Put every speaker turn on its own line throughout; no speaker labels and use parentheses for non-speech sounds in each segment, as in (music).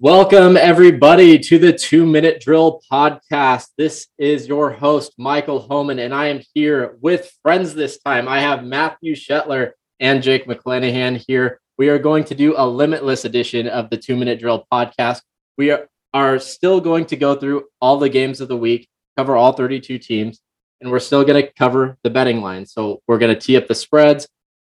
Welcome, everybody, to the Two Minute Drill podcast. This is your host, Michael Homan, and I am here with friends this time. I have Matthew Shetler and Jake McClanahan here. We are going to do a limitless edition of the Two Minute Drill podcast. We are, are still going to go through all the games of the week, cover all 32 teams, and we're still going to cover the betting line. So we're going to tee up the spreads,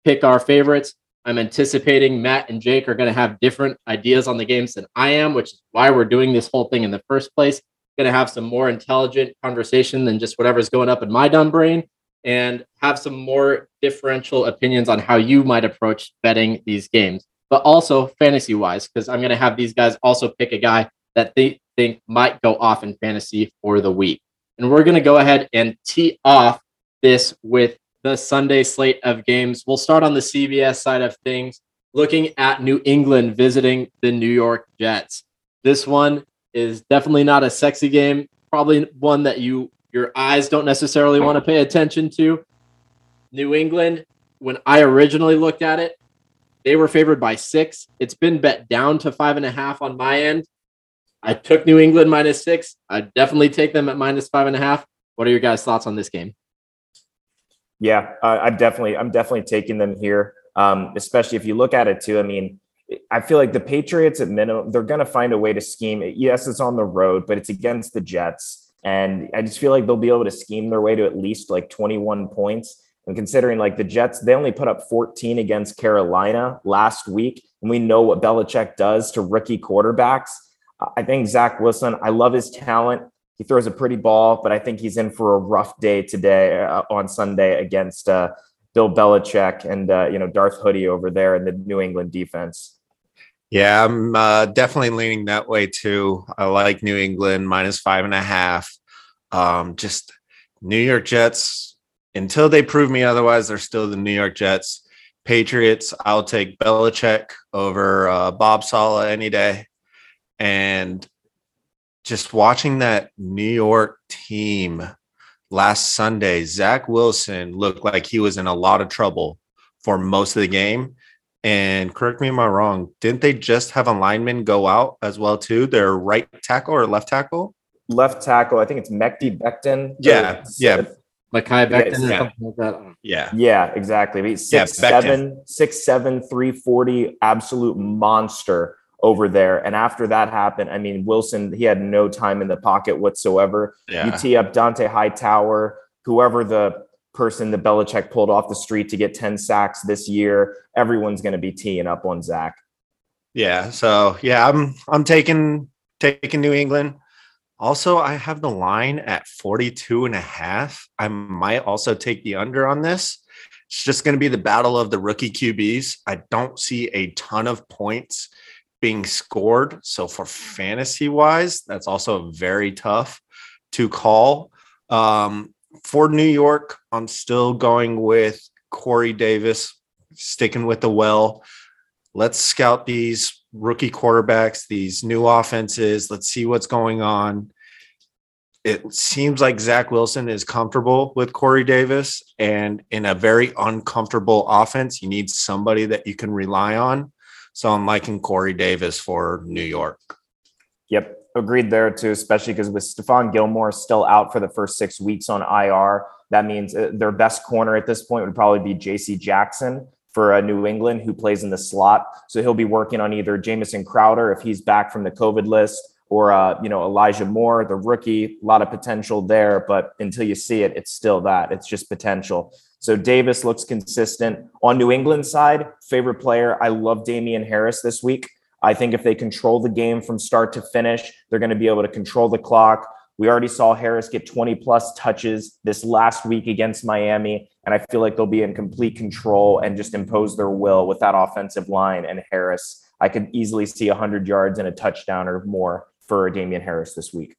pick our favorites, I'm anticipating Matt and Jake are going to have different ideas on the games than I am, which is why we're doing this whole thing in the first place. Going to have some more intelligent conversation than just whatever's going up in my dumb brain and have some more differential opinions on how you might approach betting these games, but also fantasy wise, because I'm going to have these guys also pick a guy that they think might go off in fantasy for the week. And we're going to go ahead and tee off this with the Sunday slate of games. We'll start on the CBS side of things, looking at New England visiting the New York Jets. This one is definitely not a sexy game, probably one that you your eyes don't necessarily want to pay attention to. New England, when I originally looked at it, they were favored by six. It's been bet down to five and a half on my end. I took New England minus six. I definitely take them at minus five and a half. What are your guys' thoughts on this game?
Yeah, uh, I'm definitely I'm definitely taking them here. Um, especially if you look at it too. I mean, I feel like the Patriots at minimum they're going to find a way to scheme. Yes, it's on the road, but it's against the Jets, and I just feel like they'll be able to scheme their way to at least like 21 points. And considering like the Jets, they only put up 14 against Carolina last week, and we know what Belichick does to rookie quarterbacks. I think Zach Wilson. I love his talent he throws a pretty ball, but I think he's in for a rough day today uh, on Sunday against uh, Bill Belichick and uh, you know Darth Hoodie over there in the New England defense.
Yeah, I'm uh, definitely leaning that way too. I like New England minus five and a half. Um, just New York Jets until they prove me otherwise, they're still the New York Jets. Patriots, I'll take Belichick over uh, Bob Saleh any day. And just watching that New York team last Sunday, Zach Wilson looked like he was in a lot of trouble for most of the game. And correct me if I'm wrong, didn't they just have a lineman go out as well too? Their right tackle or left tackle?
Left tackle. I think it's Mekhi Becton.
Yeah, yeah.
Mekhi Becton
yeah.
like that.
Yeah.
Yeah, exactly. Six, yeah, seven, six, seven, 340, absolute monster over there. And after that happened, I mean, Wilson, he had no time in the pocket whatsoever. Yeah. You tee up Dont'a Hightower, whoever the person that Belichick pulled off the street to get 10 sacks this year, everyone's going to be teeing up on Zach.
Yeah. So yeah, I'm I'm taking taking New England. Also, I have the line at 42 and a half. I might also take the under on this. It's just going to be the battle of the rookie QBs. I don't see a ton of points being scored. So for fantasy wise, that's also very tough to call. Um, for New York, I'm still going with Corey Davis, sticking with the well. Let's scout these rookie quarterbacks, these new offenses. Let's see what's going on. It seems like Zach Wilson is comfortable with Corey Davis, and in a very uncomfortable offense, you need somebody that you can rely on. So I'm liking Corey Davis for New York.
Yep, agreed there too, especially because with Stephon Gilmore still out for the first six weeks on IR, that means uh, their best corner at this point would probably be J.C. Jackson for uh, New England, who plays in the slot. So he'll be working on either Jamison Crowder if he's back from the COVID list, or uh, you know Elijah Moore, the rookie. A lot of potential there, but until you see it, it's still that. It's just potential. So Davis looks consistent. On New England side, favorite player, I love Damien Harris this week. I think if they control the game from start to finish, they're going to be able to control the clock. We already saw Harris get 20 plus touches this last week against Miami. And I feel like they'll be in complete control and just impose their will with that offensive line. And Harris, I could easily see 100 yards and a touchdown or more for Damien Harris this week.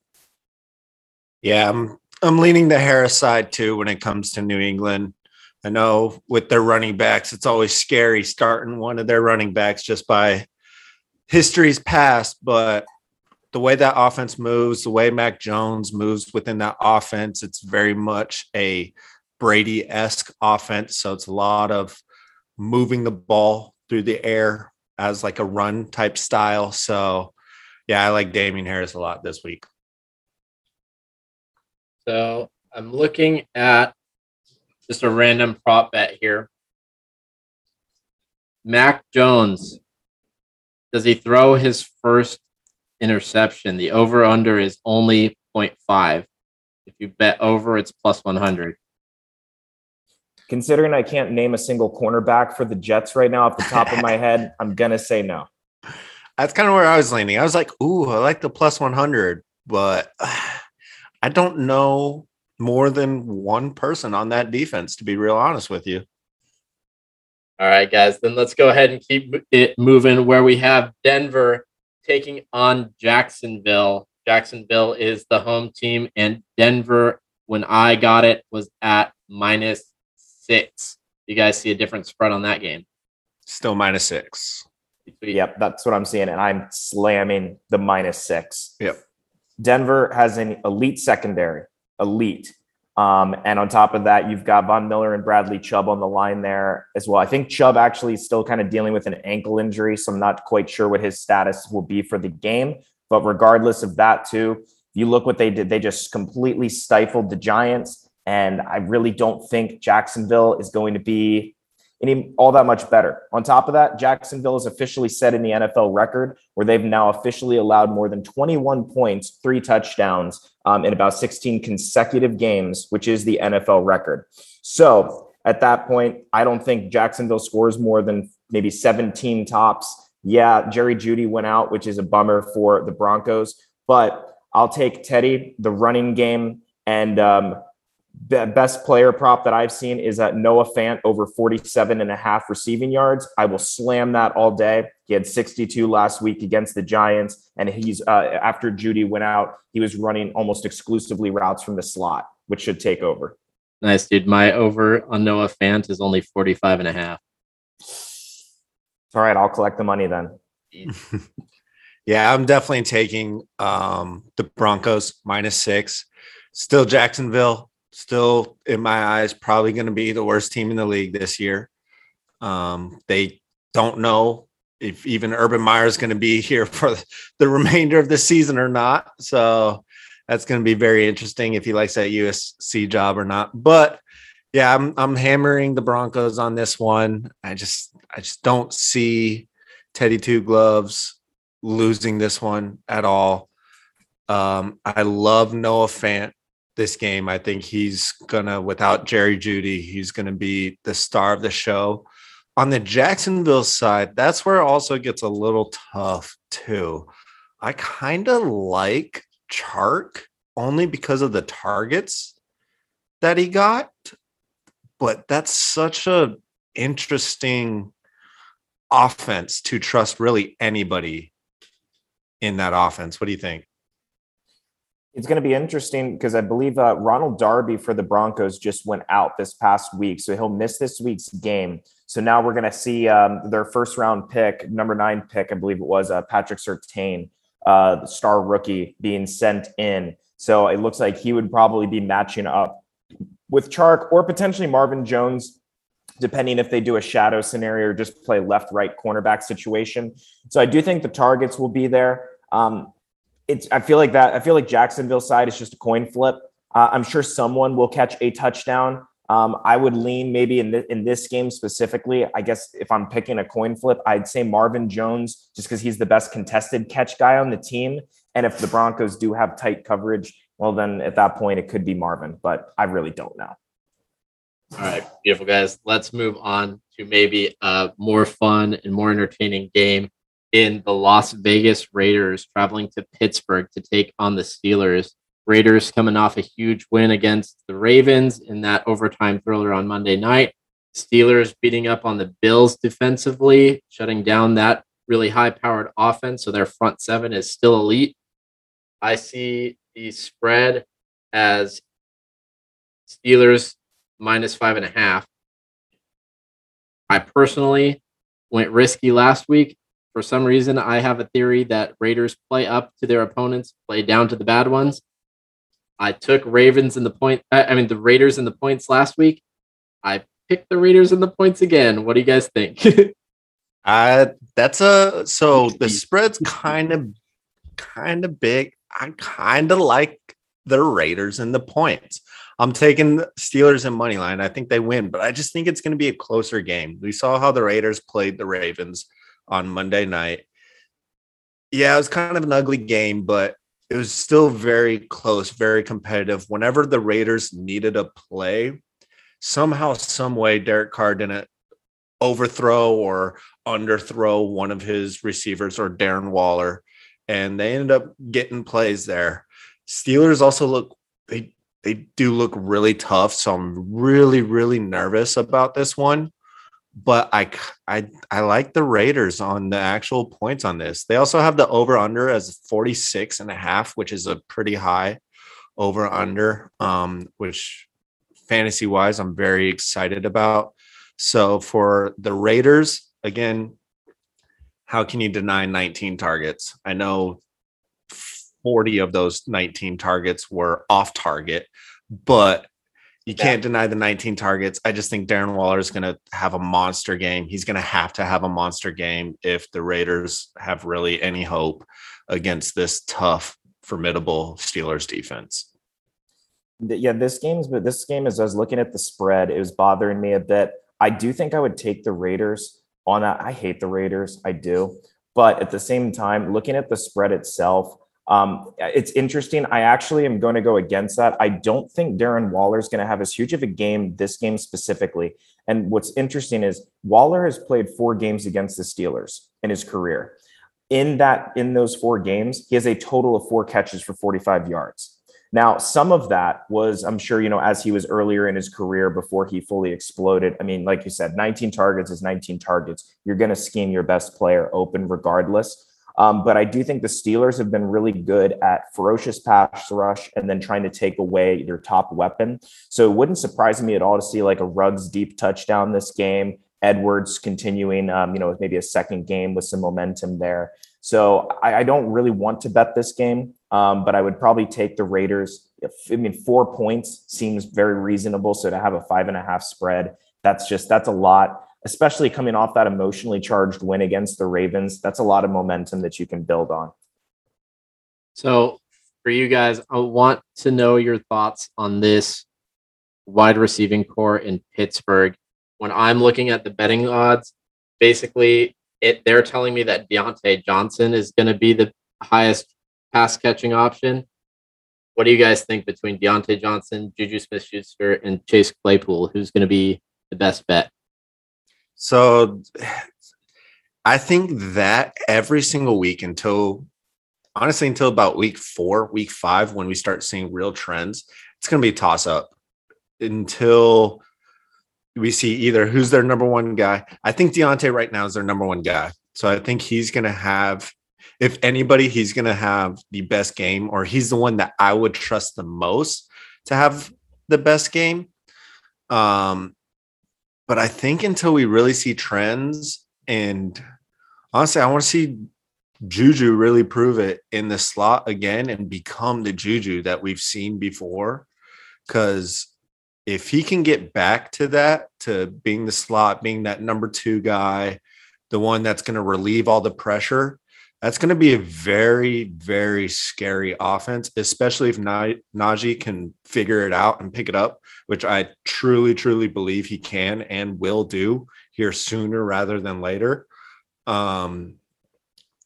Yeah, I'm, I'm leaning the Harris side too when it comes to New England. I know with their running backs, it's always scary starting one of their running backs just by history's past, but the way that offense moves, the way Mac Jones moves within that offense, it's very much a Brady esque offense. So it's a lot of moving the ball through the air as like a run type style. So yeah, I like Damien Harris a lot this week.
So I'm looking at just a random prop bet here. Mac Jones, does he throw his first interception? The over under is only 0.5. If you bet over, it's plus 100.
Considering I can't name a single cornerback for the Jets right now off the top of my head, I'm going to say no. (laughs)
That's kind of where I was leaning. I was like, ooh, I like the plus 100, but (sighs) I don't know more than one person on that defense, to be real honest with you.
All right, guys, then let's go ahead and keep it moving where we have Denver taking on Jacksonville. Jacksonville is the home team, and Denver, when I got it, was at minus six. You guys see a different spread on that game?
Still minus six.
Yep, that's what I'm seeing. And I'm slamming the minus six.
Yep.
Denver has an elite secondary, elite. Um, and on top of that, you've got Von Miller and Bradley Chubb on the line there as well. I think Chubb actually is still kind of dealing with an ankle injury, so I'm not quite sure what his status will be for the game. But regardless of that, too, you look what they did. They just completely stifled the Giants. And I really don't think Jacksonville is going to be any all that much better. On top of that, Jacksonville is officially set in the NFL record where they've now officially allowed more than 21 points, three touchdowns um, in about 16 consecutive games, which is the NFL record. So at that point, I don't think Jacksonville scores more than maybe 17 tops. Yeah, Jerry Jeudy went out, which is a bummer for the Broncos, but I'll take Teddy, the running game, and um, the best player prop that I've seen is at Noah Fant over 47 and a half receiving yards. I will slam that all day. He had 62 last week against the Giants, and he's uh, after Jeudy went out, he was running almost exclusively routes from the slot, which should take over.
Nice, dude. My over on Noah Fant is only 45 and a half.
All right, I'll collect the money then. (laughs)
yeah, I'm definitely taking um, the Broncos minus six. Still Jacksonville still in my eyes probably going to be the worst team in the league this year. Um, they don't know if even Urban Meyer is going to be (laughs) here for the remainder of the season or not. So that's going to be very interesting if he likes that USC job or not. But yeah, I'm I'm hammering the Broncos on this one. I just I just don't see Teddy Two Gloves losing this one at all. Um, I love Noah Fant this game. I think he's gonna, without Jerry Jeudy, he's gonna be the star of the show. On the Jacksonville side, that's where it also gets a little tough too. I kind of like Chark only because of the targets that he got, but that's such a interesting offense to trust really anybody in that offense. What do you think?
It's going to be interesting because I believe uh, Ronald Darby for the Broncos just went out this past week, so he'll miss this week's game. So now we're going to see um, their first round pick, number nine pick, I believe it was uh, Patrick Surtain, uh, star rookie, being sent in. So it looks like he would probably be matching up with Chark or potentially Marvin Jones, depending if they do a shadow scenario or just play left right cornerback situation. So I do think the targets will be there. Um, it's I feel like that I feel like Jacksonville side is just a coin flip. Uh, I'm sure someone will catch a touchdown. Um, I would lean maybe in in this game specifically. I guess if I'm picking a coin flip, I'd say Marvin Jones just because he's the best contested catch guy on the team. And if the Broncos do have tight coverage, well, then at that point it could be Marvin. But I really don't know.
All right, beautiful guys. Let's move on to maybe a more fun and more entertaining game in the Las Vegas Raiders traveling to Pittsburgh to take on the Steelers. Raiders coming off a huge win against the Ravens in that overtime thriller on Monday night. Steelers beating up on the Bills defensively, shutting down that really high powered offense. So their front seven is still elite. I see the spread as Steelers minus five and a half. I personally went risky last week for some reason, I have a theory that Raiders play up to their opponents, play down to the bad ones. I took Ravens in the point. I mean, the Raiders in the points last week. I picked the Raiders in the points again. What do you guys think? (laughs)
uh, that's a so the spread's kind of kind of big. I kind of like the Raiders and the points. I'm taking Steelers and money line. I think they win, but I just think it's going to be a closer game. We saw how the Raiders played the Ravens on Monday night. Yeah, it was kind of an ugly game, but it was still very close, very competitive. Whenever the Raiders needed a play, somehow, some way, Derek Carr didn't overthrow or underthrow one of his receivers or Darren Waller, and they ended up getting plays there. Steelers also look they they do look really tough. So I'm really, really nervous about this one. But I, I, I like the Raiders on the actual points on this. They also have the over under as 46 and a half, which is a pretty high over under, um, which fantasy wise, I'm very excited about. So for the Raiders, again, how can you deny 19 targets? I know 40 of those 19 targets were off target, but you can't yeah. deny the 19 targets. I just think Darren Waller is going to have a monster game. He's going to have to have a monster game if the Raiders have really any hope against this tough, formidable Steelers defense.
Yeah, this game's but this game is I was looking at the spread, it was bothering me a bit. I do think I would take the Raiders on that. I hate the Raiders, I do. But at the same time, looking at the spread itself, um, it's interesting. I actually am going to go against that. I don't think Darren Waller is going to have as huge of a game this game specifically. And what's interesting is Waller has played four games against the Steelers in his career. In that, in those four games, he has a total of four catches for 45 yards. Now, some of that was, I'm sure, you know, as he was earlier in his career before he fully exploded. I mean, like you said, 19 targets is 19 targets. You're going to scheme your best player open regardless. Um, but I do think the Steelers have been really good at ferocious pass rush and then trying to take away their top weapon. So it wouldn't surprise me at all to see like a Ruggs deep touchdown this game. Edwards continuing, um, you know, maybe a second game with some momentum there. So I, I don't really want to bet this game, um, but I would probably take the Raiders. I mean, four points seems very reasonable. So to have a five and a half spread, that's just that's a lot especially coming off that emotionally charged win against the Ravens. That's a lot of momentum that you can build on.
So, for you guys, I want to know your thoughts on this wide receiving core in Pittsburgh. When I'm looking at the betting odds, basically, it they're telling me that Diontae Johnson is going to be the highest pass catching option. What do you guys think between Diontae Johnson, Juju Smith Schuster, and Chase Claypool? Who's going to be the best bet?
So (sighs) I think that every single week until honestly until about week four, week five, when we start seeing real trends, it's going to be toss up until we see either who's their number one guy. I think Diontae right now is their number one guy. So I think he's going to have, if anybody, he's going to have the best game, or he's the one that I would trust the most to have the best game. Um, but I think until we really see trends, and honestly, I want to see Juju really prove it in the slot again and become the Juju that we've seen before. Because if he can get back to that, to being the slot, being that number two guy, the one that's going to relieve all the pressure, that's going to be a very, very scary offense, especially if Najee can figure it out and pick it up, which I truly, truly believe he can and will do here sooner rather than later. Um,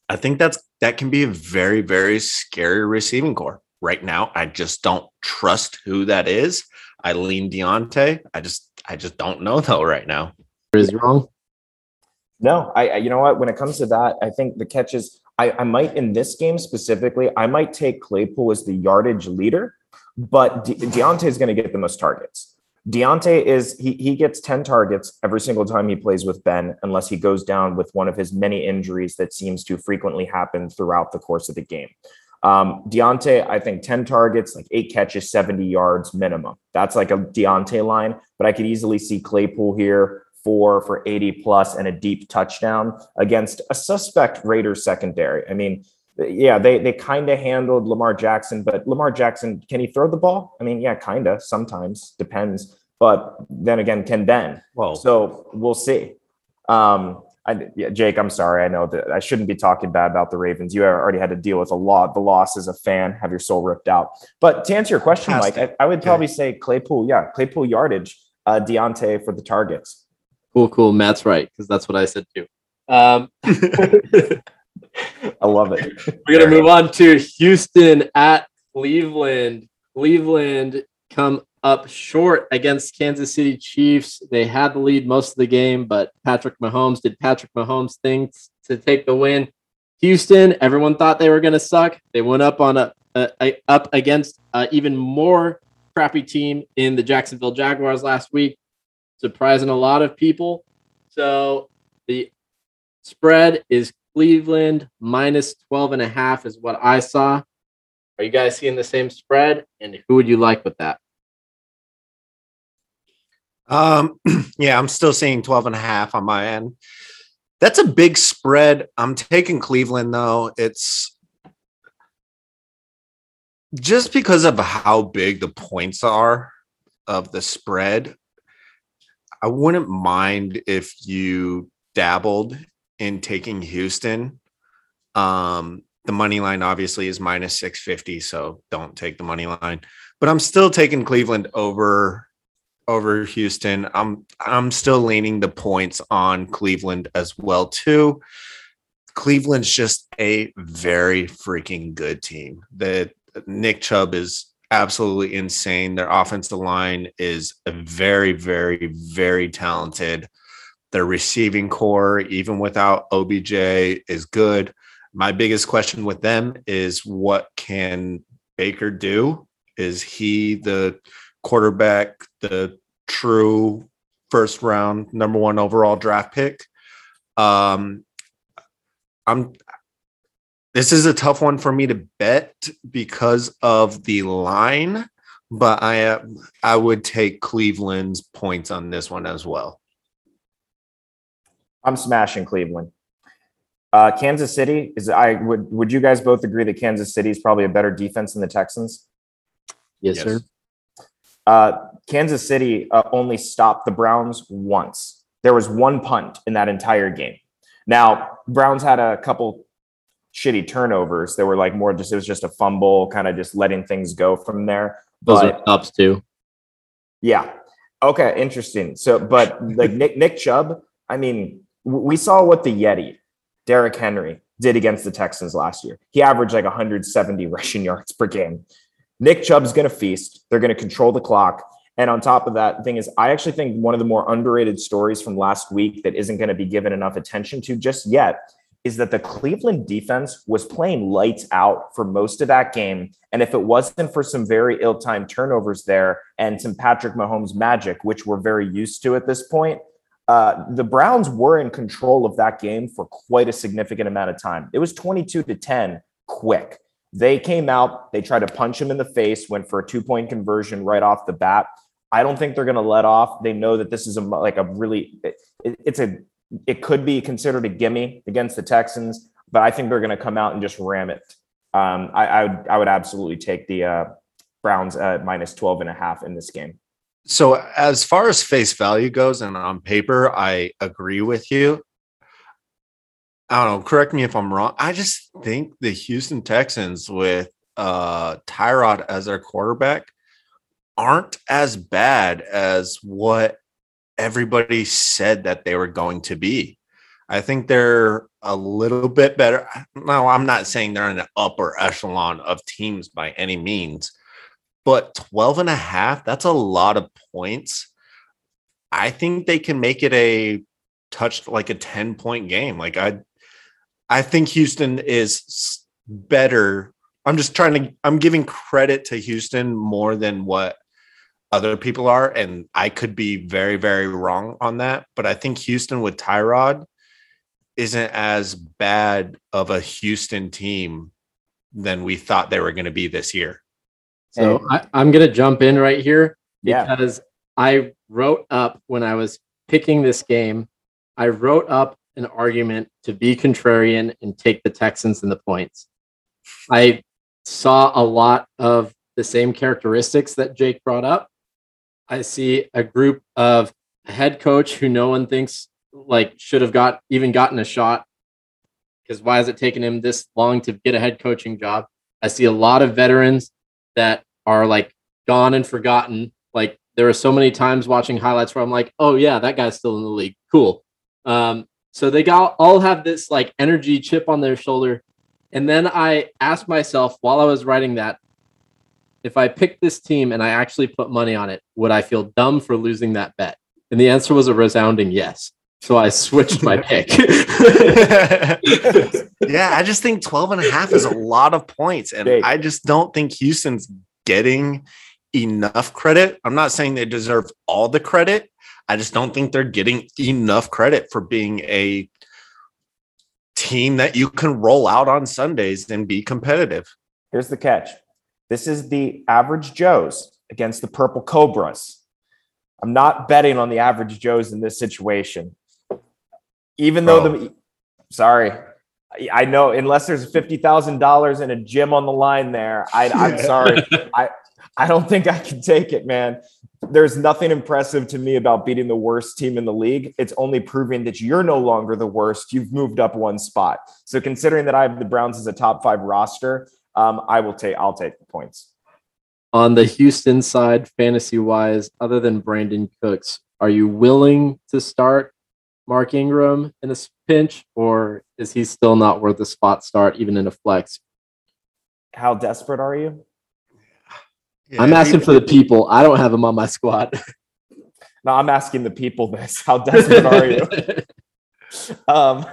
I think that's that can be a very, very scary receiving core. Right now, I just don't trust who that is. I lean Diontae. I just, I just don't know though right now.
Is wrong?
No, I, you know what? When it comes to that, I think the catches I, I might in this game specifically, I might take Claypool as the yardage leader, but De- Diontae is going to get the most targets. Diontae is he he gets 10 targets every single time he plays with Ben, unless he goes down with one of his many injuries that seems to frequently happen throughout the course of the game. Um, Diontae, I think 10 targets, like eight catches, 70 yards minimum. That's like a Diontae line, but I could easily see Claypool here four for 80 plus and a deep touchdown against a suspect Raiders secondary. I mean, yeah, they they kind of handled Lamar Jackson, but Lamar Jackson, can he throw the ball? I mean, yeah, kind of sometimes depends. But then again, can Ben? Well, so we'll see. Um, I, yeah, Jake, I'm sorry. I know that I shouldn't be talking bad about the Ravens. You already had to deal with a lot, the loss as a fan, have your soul ripped out. But to answer your question, Mike, I, I, would probably say Claypool. Yeah, Claypool yardage, uh, Diontae for the targets.
Cool, cool. Matt's right because that's what I said too. Um, (laughs) (laughs)
I love it.
We're gonna move on to Houston at Cleveland. Cleveland come up short against Kansas City Chiefs. They had the lead most of the game, but Patrick Mahomes did Patrick Mahomes things to take the win. Houston, everyone thought they were going to suck. They went up on a, a, a up against even more crappy team in the Jacksonville Jaguars last week, surprising a lot of people. So the spread is Cleveland minus 12 and a half is what I saw. Are you guys seeing the same spread? And who would you like with that?
Um, (clears throat) yeah, I'm still seeing 12 and a half on my end. That's a big spread. I'm taking Cleveland though. It's just because of how big the points are of the spread. I wouldn't mind if you dabbled in taking Houston. Um, the money line obviously is minus 650, so don't take the money line. But I'm still taking Cleveland over over Houston. I'm I'm still leaning the points on Cleveland as well too. Cleveland's just a very freaking good team. That Nick Chubb is absolutely insane. Their offensive line is a very very very talented. Their receiving core even without OBJ is good. My biggest question with them is what can Baker do? Is he the quarterback, the true first round number one overall draft pick. Um, I'm. This is a tough one for me to bet because of the line, but I uh, I would take Cleveland's points on this one as well.
I'm smashing Cleveland. Uh, Kansas City is. I would. Would you guys both agree that Kansas City is probably a better defense than the Texans?
Yes, yes. sir.
Uh, Kansas City uh, only stopped the Browns once. There was one punt in that entire game. Now, Browns had a couple shitty turnovers. They were like more just, it was just a fumble, kind of just letting things go from there.
Those but, are ups too.
Yeah. Okay. Interesting. So, but like Nick, Nick Chubb, I mean, we saw what the Yeti, Derrick Henry, did against the Texans last year. He averaged like 170 (laughs) rushing yards per game. Nick Chubb's going to feast. They're going to control the clock. And on top of that, the thing is, I actually think one of the more underrated stories from last week that isn't going to be given enough attention to just yet is that the Cleveland defense was playing lights out for most of that game. And if it wasn't for some very ill timed turnovers there and some Patrick Mahomes magic, which we're very used to at this point, uh, the Browns were in control of that game for quite a significant amount of time. It was 22 to 10 quick. They came out, they tried to punch him in the face, went for a two point conversion right off the bat. I don't think they're going to let off. They know that this is a like a really it, it's a it could be considered a gimme against the Texans, but I think they're going to come out and just ram it. Um, I, I would I would absolutely take the uh, Browns at minus 12 and a half in this game.
So as far as face value goes and on paper, I agree with you. I don't know. Correct me if I'm wrong. I just think the Houston Texans with uh, Tyrod as their quarterback aren't as bad as what everybody said that they were going to be. I think they're a little bit better. No, I'm not saying they're in the upper echelon of teams by any means, but 12 and a half, that's a lot of points. I think they can make it a touch like a 10 point game. Like I I think Houston is better. I'm just trying to, I'm giving credit to Houston more than what other people are. And I could be very, very wrong on that. But I think Houston with Tyrod isn't as bad of a Houston team than we thought they were going to be this year.
So I, am going to jump in right here
because
yeah. I wrote up when I was picking this game, I wrote up an argument to be contrarian and take the Texans in the points. I saw a lot of the same characteristics that Jake brought up. I see a group of a head coach who no one thinks like should have got even gotten a shot because why has it taken him this long to get a head coaching job? I see a lot of veterans that are like gone and forgotten. Like there are so many times watching highlights where I'm like, oh yeah, that guy's still in the league. Cool. Um, so they got all have this like energy chip on their shoulder. And then I asked myself while I was writing that, if I picked this team and I actually put money on it, would I feel dumb for losing that bet? And the answer was a resounding yes. So I switched my (laughs) pick. (laughs)
yeah, I just think 12 and a half is a lot of points. And I just don't think Houston's getting enough credit. I'm not saying they deserve all the credit. I just don't think they're getting enough credit for being a team that you can roll out on Sundays and be competitive.
Here's the catch this is the average Joes against the Purple Cobras. I'm not betting on the average Joes in this situation. Even Bro. though the sorry, I know unless there's fifty thousand dollars in a gym on the line there, I, I'm sorry. (laughs) I I don't think I can take it, man. There's nothing impressive to me about beating the worst team in the league. It's only proving that you're no longer the worst. You've moved up one spot. So considering that I have the Browns as a top five roster, um, I will take I'll take the points.
On the Houston side, fantasy wise, other than Brandin Cooks, are you willing to start Mark Ingram in a pinch, or is he still not worth a spot start even in a flex?
How desperate are you?
Yeah, I'm asking for the people. I don't have him on my squad. (laughs)
no, I'm asking the people this. How desperate are you? (laughs) um,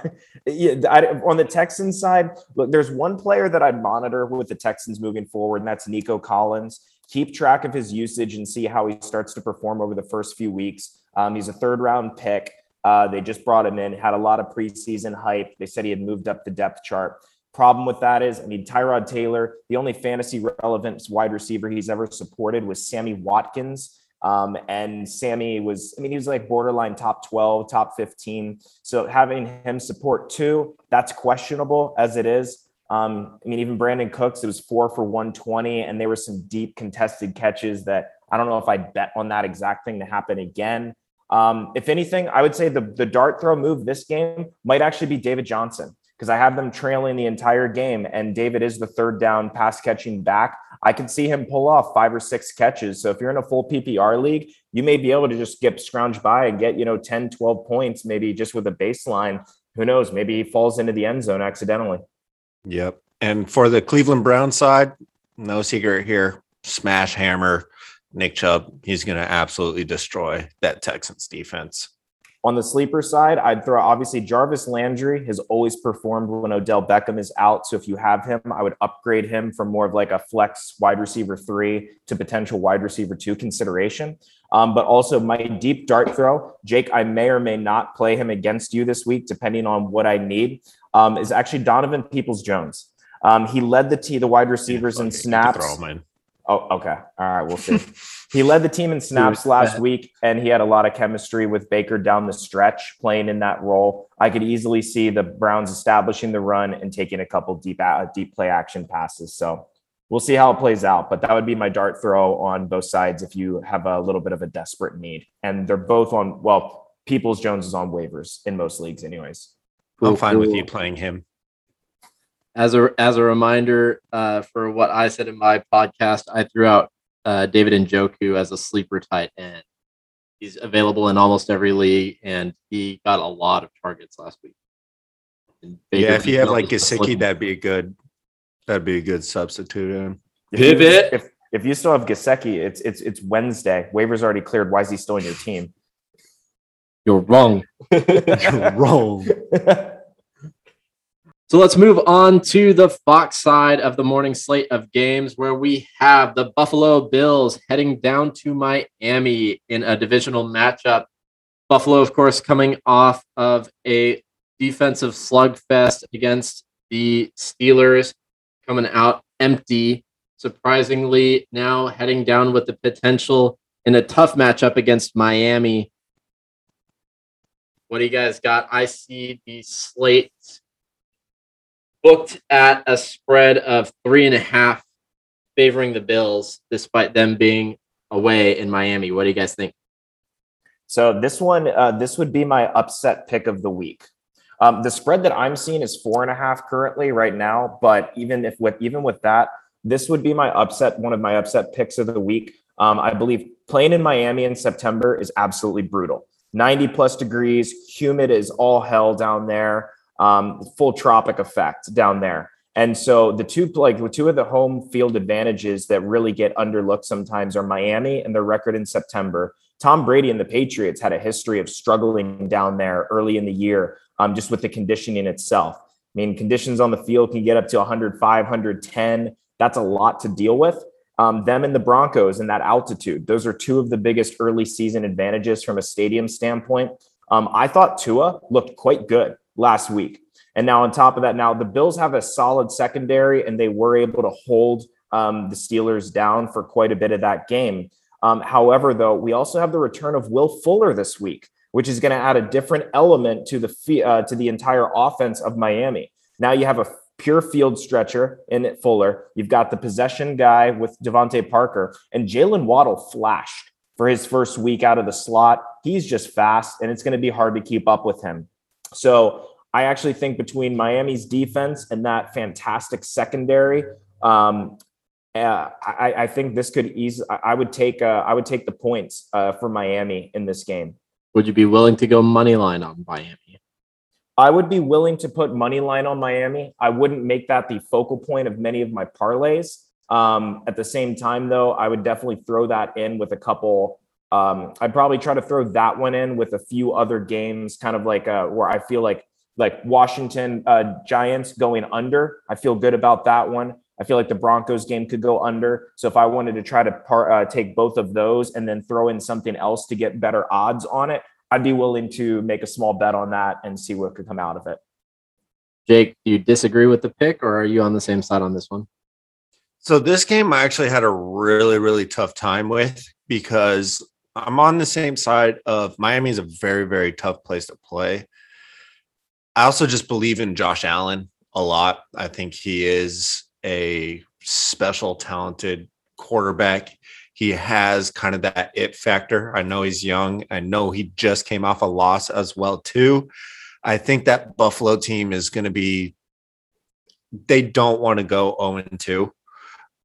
yeah, I, on the Texans side, look, there's one player that I'd monitor with the Texans moving forward, and that's Nico Collins. Keep track of his usage and see how he starts to perform over the first few weeks. Um, he's a third round pick. Uh, they just brought him in, had a lot of preseason hype. They said he had moved up the depth chart. Problem with that is, I mean, Tyrod Taylor, the only fantasy relevant wide receiver he's ever supported was Sammy Watkins. Um, and Sammy was, I mean, he was like borderline top 12, top 15. So having him support two, that's questionable as it is. Um, I mean, even Brandin Cooks, it was four for 120, and there were some deep contested catches that I don't know if I'd bet on that exact thing to happen again. Um, if anything, I would say the, the dart throw move this game might actually be David Johnson because I have them trailing the entire game, and David is the third down pass catching back. I can see him pull off five or six catches. So if you're in a full PPR league, you may be able to just get scrounge by and get, you know, 10, 12 points, maybe just with a baseline. Who knows? Maybe he falls into the end zone accidentally.
Yep. And for the Cleveland Brown side, no secret here. Smash hammer, Nick Chubb. He's going to absolutely destroy that Texans defense.
On the sleeper side, I'd throw obviously Jarvis Landry has always performed when Odell Beckham is out. So if you have him, I would upgrade him from more of like a flex wide receiver three to potential wide receiver two consideration. Um, but also my deep dart throw, Jake, I may or may not play him against you this week, depending on what I need, um, is actually Donovan Peoples Jones. Um, he led the T, the wide receivers yeah, in snaps. Oh, okay. All right. We'll see. (laughs) he led the team in snaps last bad. week, and he had a lot of chemistry with Baker down the stretch, playing in that role. I could easily see the Browns establishing the run and taking a couple deep, uh, deep play action passes. So we'll see how it plays out. But that would be my dart throw on both sides if you have a little bit of a desperate need. And they're both on. Well, Peoples Jones is on waivers in most leagues, anyways.
I'm fine with you playing him
as a as a reminder uh, for what I said in my podcast, I threw out uh, David Njoku as a sleeper tight end. He's available in almost every league, and he got a lot of targets last week.
Yeah, if you have like Gesicki, that'd be a good that'd be a good substitute.
If Pivot.
If if you still have Gesicki, it's it's it's Wednesday. Waivers already cleared. Why is he still in your team?
You're wrong. (laughs)
You're wrong. (laughs)
So let's move on to the Fox side of the morning slate of games where we have the Buffalo Bills heading down to Miami in a divisional matchup. Buffalo, of course, coming off of a defensive slugfest against the Steelers, coming out empty. Surprisingly, now heading down with the potential in a tough matchup against Miami. What do you guys got? I see the slate booked at a spread of three and a half favoring the Bills, despite them being away in Miami. What do you guys think?
So this one, uh, this would be my upset pick of the week. Um, the spread that I'm seeing is four and a half currently right now, but even if with even with that, this would be my upset, one of my upset picks of the week. Um, I believe playing in Miami in September is absolutely brutal. 90 plus degrees, humid is all hell down there, um, full tropic effect down there. And so the two like the two of the home field advantages that really get underlooked sometimes are Miami and their record in September. Tom Brady and the Patriots had a history of struggling down there early in the year, um, just with the conditioning itself. I mean, conditions on the field can get up to 105, 110. That's a lot to deal with. Um, them and the Broncos and that altitude, those are two of the biggest early season advantages from a stadium standpoint. Um, I thought Tua looked quite good last week. And now on top of that, now the Bills have a solid secondary, and they were able to hold um, the Steelers down for quite a bit of that game. Um, however, though, we also have the return of Will Fuller this week, which is going to add a different element to the uh, to the entire offense of Miami. Now you have a pure field stretcher in Fuller. You've got the possession guy with DeVante Parker, and Jaylen Waddle flashed for his first week out of the slot. He's just fast, and it's going to be hard to keep up with him. So I actually think between Miami's defense and that fantastic secondary, um, uh, I, I, think this could easily. I would take. Uh, I would take the points uh, for Miami in this game.
Would you be willing to go money line on Miami?
I would be willing to put money line on Miami. I wouldn't make that the focal point of many of my parlays. Um, at the same time, though, I would definitely throw that in with a couple. Um, I'd probably try to throw that one in with a few other games, kind of like uh, where I feel like like Washington uh, Giants going under. I feel good about that one. I feel like the Broncos game could go under. So if I wanted to try to par, uh, take both of those and then throw in something else to get better odds on it, I'd be willing to make a small bet on that and see what could come out of it.
Jake, do you disagree with the pick or are you on the same side on this one?
So this game I actually had a really, really tough time with because I'm on the same side of Miami is a very, very tough place to play. I also just believe in Josh Allen a lot. I think he is a special, talented quarterback. He has kind of that it factor. I know he's young. I know he just came off a loss as well too. I think that Buffalo team is going to be. They don't want to go zero and two.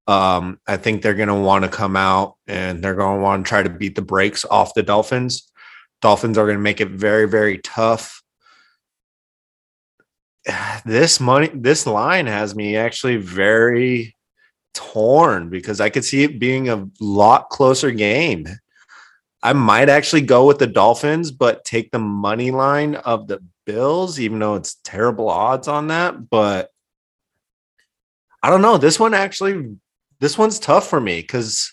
Um, I think they're going to want to come out and they're going to want to try to beat the brakes off the Dolphins. Dolphins are going to make it very, very tough (sighs) this money this line has me actually very torn because I could see it being a lot closer game. I might actually go with the Dolphins, but take the money line of the Bills, even though it's terrible odds on that. But I don't know. This one actually, this one's tough for me because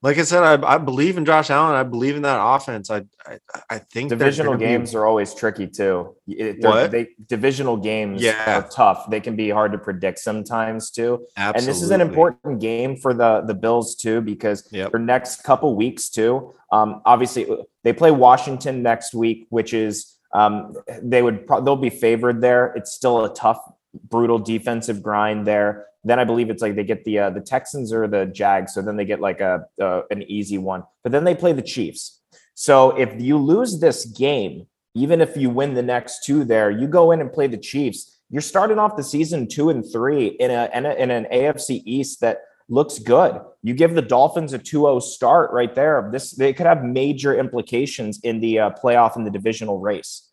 like I said, I, I believe in Josh Allen. I believe in that offense. I I, I think
divisional games be... are always tricky too.
what?
They, divisional games
yeah.
are tough. They can be hard to predict sometimes too. Absolutely. And this is an important game for the the Bills too because yep. for next couple weeks too. Um, obviously, they play Washington next week, which is um, they would pro- they'll be favored there. It's still a tough, brutal defensive grind there. Then I believe it's like they get the uh, the Texans or the Jags, so then they get like a uh, an easy one. But then they play the Chiefs. So if you lose this game, even if you win the next two, there you go in and play the Chiefs. You're starting off the season two and three in a in, a, in an AFC East that looks good. You give the Dolphins a 2-0 start right there. This they could have major implications in the uh, playoff and the divisional race.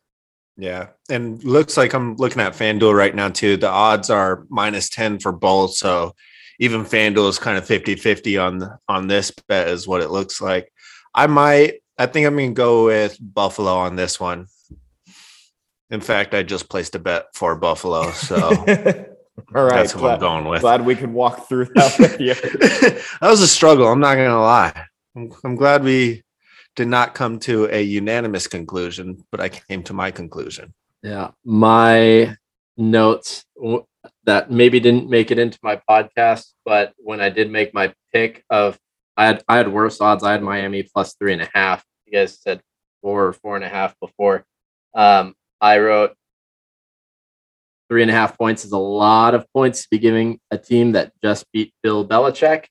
Yeah. And looks like I'm looking at FanDuel right now too. The odds are minus 10 for both. So even FanDuel is kind of 50 50 on, on this bet, is what it looks like. I might, I think I'm going to go with Buffalo on this one. In fact, I just placed a bet for Buffalo. So. (laughs)
All right.
That's what glad, I'm going with.
Glad we could walk through that with you. (laughs)
that was a struggle. I'm not going to lie. I'm, I'm glad we did not come to a unanimous conclusion, but I came to my conclusion.
Yeah. My notes that maybe didn't make it into my podcast, but when I did make my pick of I had I had worse odds. I had Miami plus three and a half. You guys said four or four and a half before. Um, I wrote three and a half points is a lot of points to be giving a team that just beat Bill Belichick.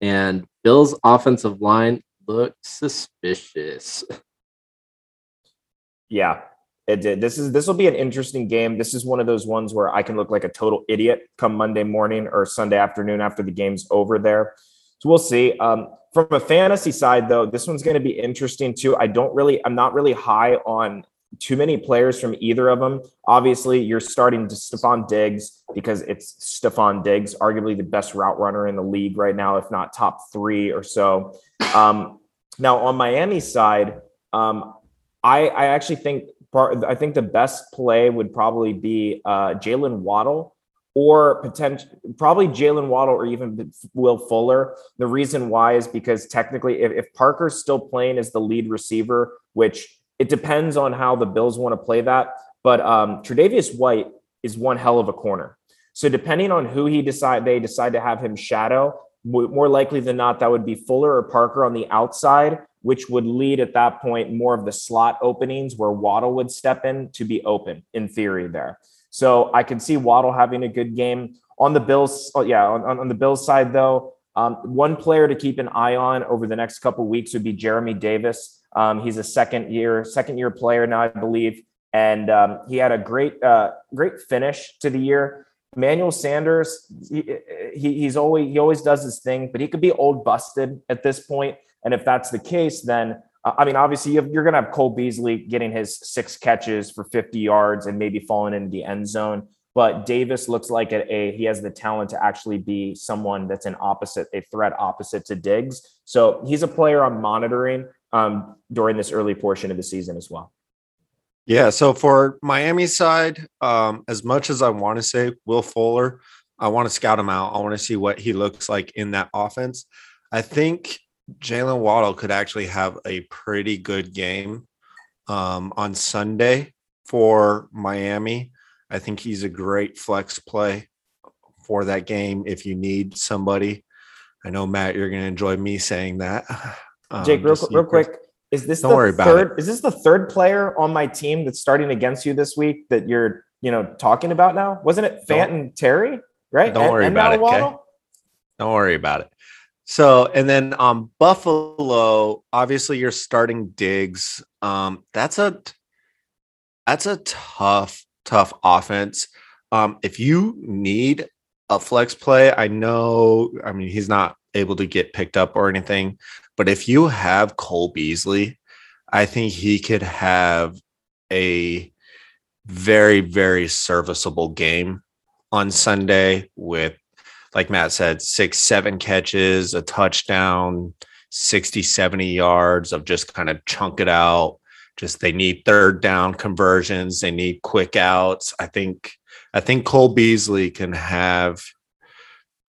And Bill's offensive line looked suspicious. (laughs)
Yeah, it did. This is this will be an interesting game. This is one of those ones where I can look like a total idiot come Monday morning or Sunday afternoon after the game's over there. So we'll see. Um, from a fantasy side, though, this one's going to be interesting too. I don't really, I'm not really high on too many players from either of them. Obviously, you're starting to Stefon Diggs because it's Stefon Diggs, arguably the best route runner in the league right now, if not top three or so. Um, now on Miami's side, um, I, I actually think part, I think the best play would probably be uh, Jaylen Waddle or potential probably Jaylen Waddle or even Will Fuller. The reason why is because technically, if, if Parker's still playing as the lead receiver, which it depends on how the Bills want to play that, but um, Tre'Davious White is one hell of a corner. So depending on who he decide they decide to have him shadow, more likely than not, that would be Fuller or Parker on the outside, which would lead at that point more of the slot openings where Waddle would step in to be open in theory there. So I can see Waddle having a good game on the Bills. Oh, yeah, on, on the Bills side though, um, one player to keep an eye on over the next couple weeks would be Jeremy Davis. Um, he's a second year second year player now, I believe, and um, he had a great uh, great finish to the year. Emmanuel Sanders, he, he, he's always he always does his thing, but he could be old busted at this point. And if that's the case, then I mean, obviously, you are going to have Cole Beasley getting his six catches for 50 yards and maybe falling into the end zone. But Davis looks like a, he has the talent to actually be someone that's an opposite, a threat opposite to Diggs. So he's a player I'm monitoring um, during this early portion of the season as well.
Yeah. So for Miami side, um, as much as I want to say Will Fuller, I want to scout him out. I want to see what he looks like in that offense. I think Jaylen Waddle could actually have a pretty good game um, on Sunday for Miami. I think he's a great flex play for that game if you need somebody. I know Matt, you're going to enjoy me saying that. (laughs)
Um, Jake, real, real quick, is this Don't the worry third? About it. Is this the third player on my team that's starting against you this week that you're you know talking about now? Wasn't it Fanton Terry? Right?
Don't and, worry and about it. Okay? Don't worry about it. So, and then um Buffalo, obviously you're starting Diggs. Um, that's a that's a tough, tough offense. Um, if you need a flex play, I know, I mean, he's not able to get picked up or anything, but if you have Cole Beasley, I think he could have a very, very serviceable game on Sunday with like Matt said, six, seven catches, a touchdown, 60, 70 yards of just kind of chunk it out. Just they need third down conversions, they need quick outs. I think I think Cole Beasley can have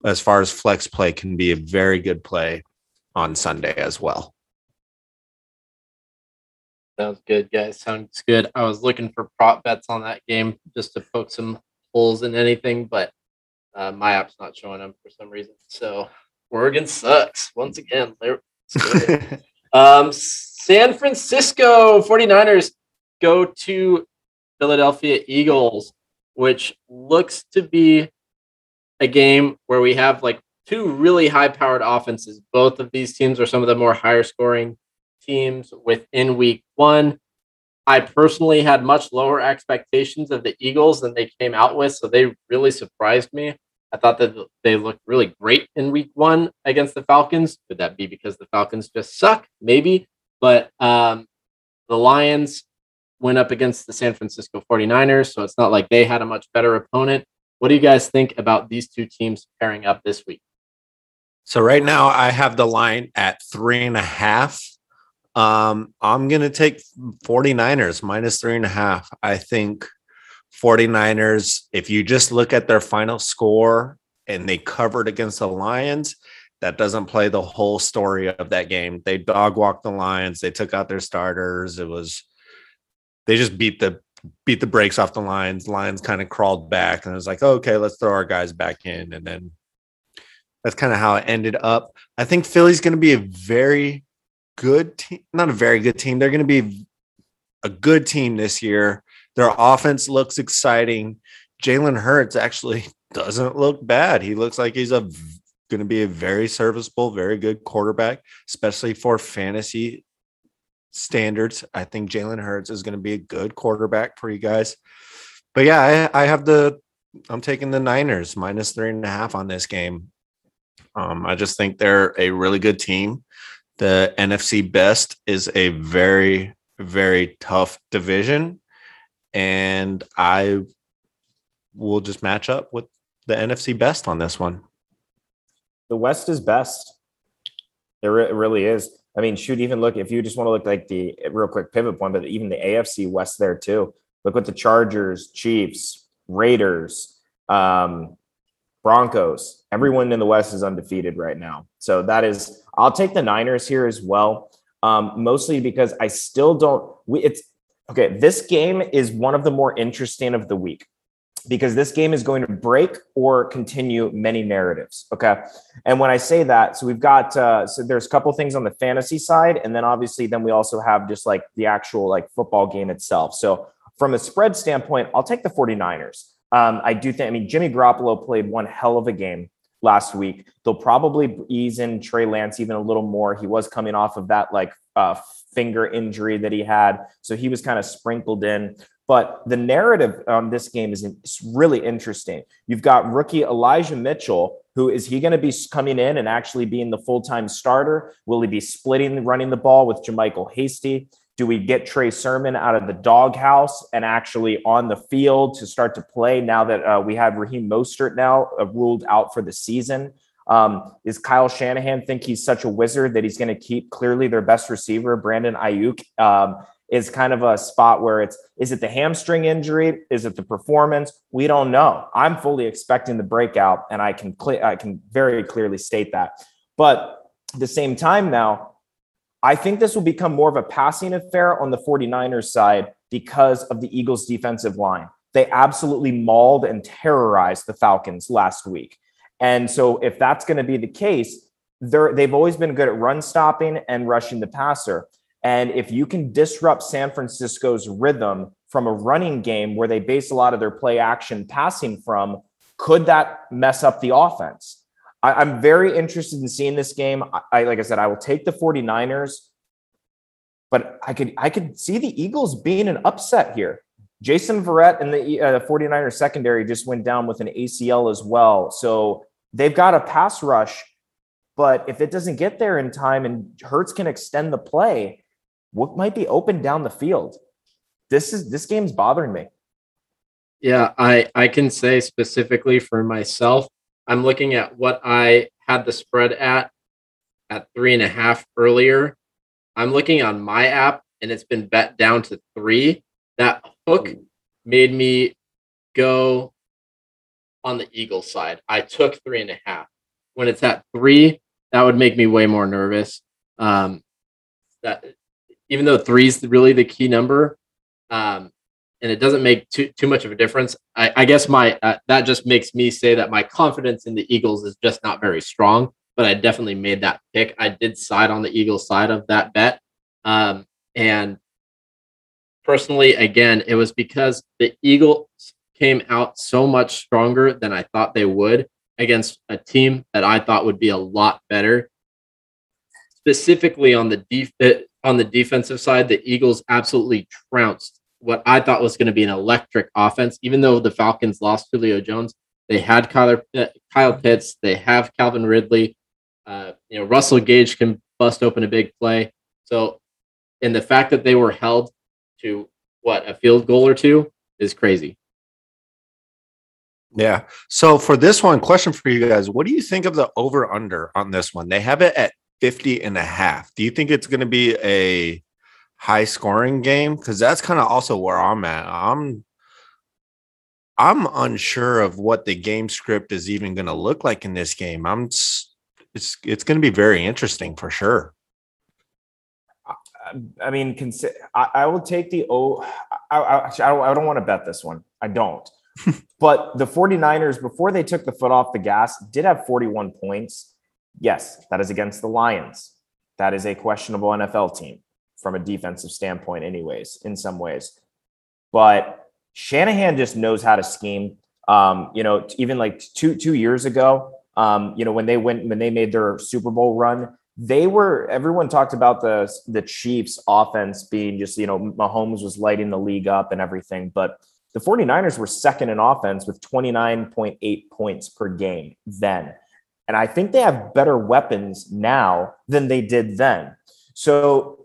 as far as flex play can be a very good play on Sunday as well.
Sounds good, guys. Sounds good. I was looking for prop bets on that game just to poke some holes in anything, but uh, my app's not showing them for some reason. So Oregon sucks once again. (laughs) um, San Francisco 49ers go to Philadelphia Eagles, which looks to be a game where we have like two really high powered offenses. Both of these teams are some of the more higher scoring teams within week one. I personally had much lower expectations of the Eagles than they came out with, so they really surprised me. I thought that they looked really great in week one against the Falcons. Could that be because the Falcons just suck? Maybe. But um, the Lions went up against the San Francisco 49ers, so it's not like they had a much better opponent. What do you guys think about these two teams pairing up this week?
So right now I have the line at three and a half. Um, I'm gonna take 49ers minus three and a half. I think 49ers, if you just look at their final score and they covered against the Lions, that doesn't play the whole story of that game. They dog walked the Lions, they took out their starters. It was they just beat the beat the brakes off the Lions. Lions kind of crawled back and it was like, okay, let's throw our guys back in. And then that's kind of how it ended up. I think Philly's going to be a very good team, not a very good team. They're going to be a good team this year. Their offense looks exciting. Jalen Hurts actually (laughs) doesn't look bad. He looks like he's a going to be a very serviceable, very good quarterback, especially for fantasy standards. I think Jalen Hurts is going to be a good quarterback for you guys. But yeah, I, I have the I'm taking the Niners minus three and a half on this game. Um, I just think they're a really good team. The NFC best is a very, very tough division. And I will just match up with the NFC best on this one.
The West is best. It, re- it really is. I mean, shoot, even look if you just want to look like the real quick pivot point, but even the AFC West there too. Look what the Chargers, Chiefs, Raiders, um, Broncos, everyone in the West is undefeated right now. So that is, I'll take the Niners here as well, um, mostly because I still don't. We, it's okay. This game is one of the more interesting of the week because this game is going to break or continue many narratives. Okay. And when I say that, so we've got, uh, so there's a couple things on the fantasy side. And then obviously, then we also have just like the actual like football game itself. So from a spread standpoint, I'll take the 49ers. Um, I do think, I mean, Jimmy Garoppolo played one hell of a game last week. They'll probably ease in Trey Lance even a little more. He was coming off of that like uh, finger injury that he had. So he was kind of sprinkled in. But the narrative on this game is really interesting. You've got rookie Elijah Mitchell, who is he going to be coming in and actually being the full time starter? Will he be splitting running the ball with JaMycal Hasty? Do we get Trey Sermon out of the doghouse and actually on the field to start to play now that uh, we have Raheem Mostert now uh, ruled out for the season? Um, is Kyle Shanahan think he's such a wizard that he's going to keep clearly their best receiver, Brandon Aiyuk? Um, is kind of a spot where it's is it the hamstring injury? Is it the performance? We don't know. I'm fully expecting the breakout, and I can cl- I can very clearly state that. But at the same time now, I think this will become more of a passing affair on the 49ers side because of the Eagles' defensive line. They absolutely mauled and terrorized the Falcons last week. And so, if that's going to be the case, they've always been good at run stopping and rushing the passer. And if you can disrupt San Francisco's rhythm from a running game where they base a lot of their play action passing from, could that mess up the offense? I, am very interested in seeing this game. I, I, like I said, I will take the 49ers, but I could I could see the Eagles being an upset here. Jason Verrett and the uh, 49ers secondary just went down with an ACL as well. So they've got a pass rush, but if it doesn't get there in time and Hurts can extend the play, what might be open down the field? This is this game's bothering me.
Yeah, I I can say specifically for myself, I'm looking at what I had the spread at at three and a half earlier. I'm looking on my app and it's been bet down to three. That hook made me go on the Eagle side. I took three and a half. When it's at three, that would make me way more nervous. Um, that even though three is really the key number, um, and it doesn't make too too much of a difference. I, I guess my uh, that just makes me say that my confidence in the Eagles is just not very strong. But I definitely made that pick. I did side on the Eagles side of that bet, um, and personally, again, it was because the Eagles came out so much stronger than I thought they would against a team that I thought would be a lot better. Specifically on the def- uh, on the defensive side, the Eagles absolutely trounced what I thought was going to be an electric offense. Even though the Falcons lost Julio Jones, they had Kyler, uh, Kyle Pitts, they have Calvin Ridley. Uh, you know, Russell Gage can bust open a big play. So, and the fact that they were held to what a field goal or two is crazy.
Yeah. So for this one, question for you guys: What do you think of the over under on this one? They have it at 50 and a half. Do you think it's going to be a high scoring game because that's kind of also where I'm at. I'm I'm unsure of what the game script is even going to look like in this game. I'm it's it's going to be very interesting for sure.
I mean, consi- I, I will take the O. I, I, I don't, I don't want to bet this one. I don't. (laughs) but the 49ers, before they took the foot off the gas, did have 41 points. Yes, that is against the Lions. That is a questionable NFL team from a defensive standpoint, anyways, in some ways. But Shanahan just knows how to scheme. Um, you know, even like two two years ago, Um, you know, when they went when they made their Super Bowl run, they were everyone talked about the the Chiefs offense being just, you know, Mahomes was lighting the league up and everything, but the 49ers were second in offense with 29.8 points per game then. And I think they have better weapons now than they did then. So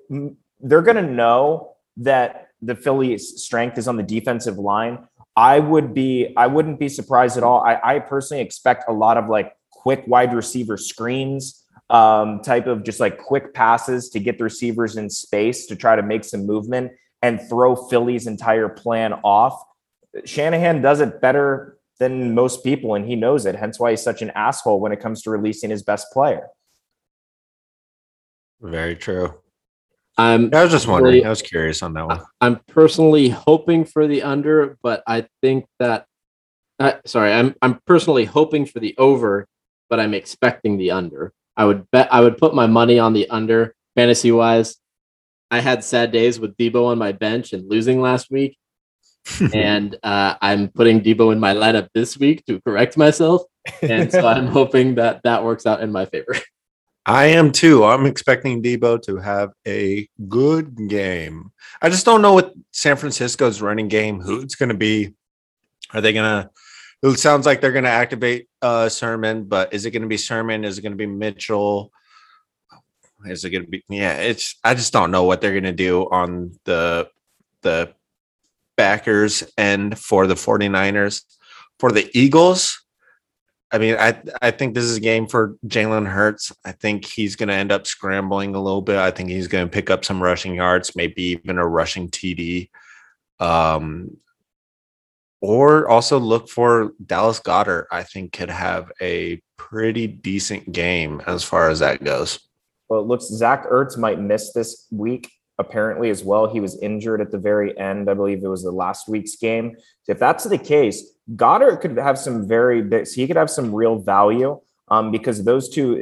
they're going to know that the Phillies' strength is on the defensive line. I would be, I wouldn't be surprised at all. I, I personally expect a lot of like quick wide receiver screens, um, type of just like quick passes to get the receivers in space to try to make some movement and throw Philly's entire plan off. Shanahan does it better than most people, and he knows it. Hence why he's such an asshole when it comes to releasing his best player.
Very true.
I'm
I was just wondering. I was curious on that one.
I'm personally hoping for the under, but I think that uh, sorry, I'm I'm personally hoping for the over, but I'm expecting the under. I would bet I would put my money on the under fantasy wise. I had sad days with Deebo on my bench and losing last week. (laughs) and uh, I'm putting Deebo in my lineup this week to correct myself. And so (laughs) I'm hoping that that works out in my favor.
I am too. I'm expecting Deebo to have a good game. I just don't know what San Francisco's running game, who it's going to be. Are they going to? It sounds like they're going to activate uh, Sermon, but is it going to be Sermon? Is it going to be Mitchell? Is it going to be? Yeah, it's. I just don't know what they're going to do on the the backers end for the 49ers. For the Eagles, I mean, I I think this is a game for Jalen Hurts. I think he's going to end up scrambling a little bit. I think he's going to pick up some rushing yards, maybe even a rushing TD. Um, or also look for Dallas Goedert. I think could have a pretty decent game as far as that goes.
Well, it looks Zach Ertz might miss this week apparently as well. He was injured at the very end. I believe it was the last week's game. If that's the case, Goedert could have some very big, he could have some real value um, because those two,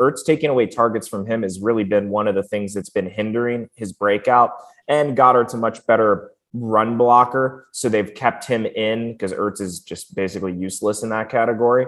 Ertz taking away targets from him has really been one of the things that's been hindering his breakout. And Goedert's a much better run blocker. So they've kept him in because Ertz is just basically useless in that category.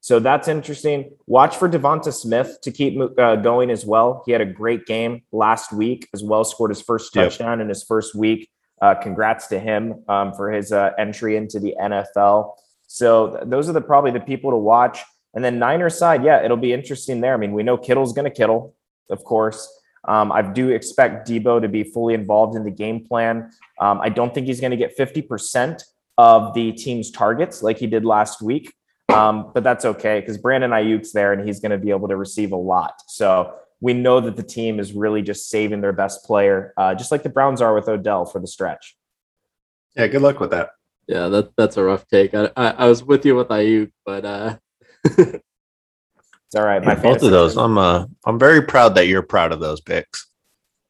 So that's interesting. Watch for Devonta Smith to keep uh, going as well. He had a great game last week as well, scored his first touchdown yep. in his first week. Uh, congrats to him um, for his uh, entry into the NFL. So th- those are the probably the people to watch. And then Niners side, yeah, it'll be interesting there. I mean, we know Kittle's going to kittle, of course. Um, I do expect Deebo to be fully involved in the game plan. Um, I don't think he's going to get 50% of the team's targets like he did last week. Um, but that's okay because Brandon Aiyuk's there and he's going to be able to receive a lot. So we know that the team is really just saving their best player, uh, just like the Browns are with Odell for the stretch.
Yeah, good luck with that.
Yeah, that that's a rough take. I I, I was with you with Aiyuk, but uh (laughs)
it's all right.
My yeah, both of those, I'm uh I'm very proud that you're proud of those picks.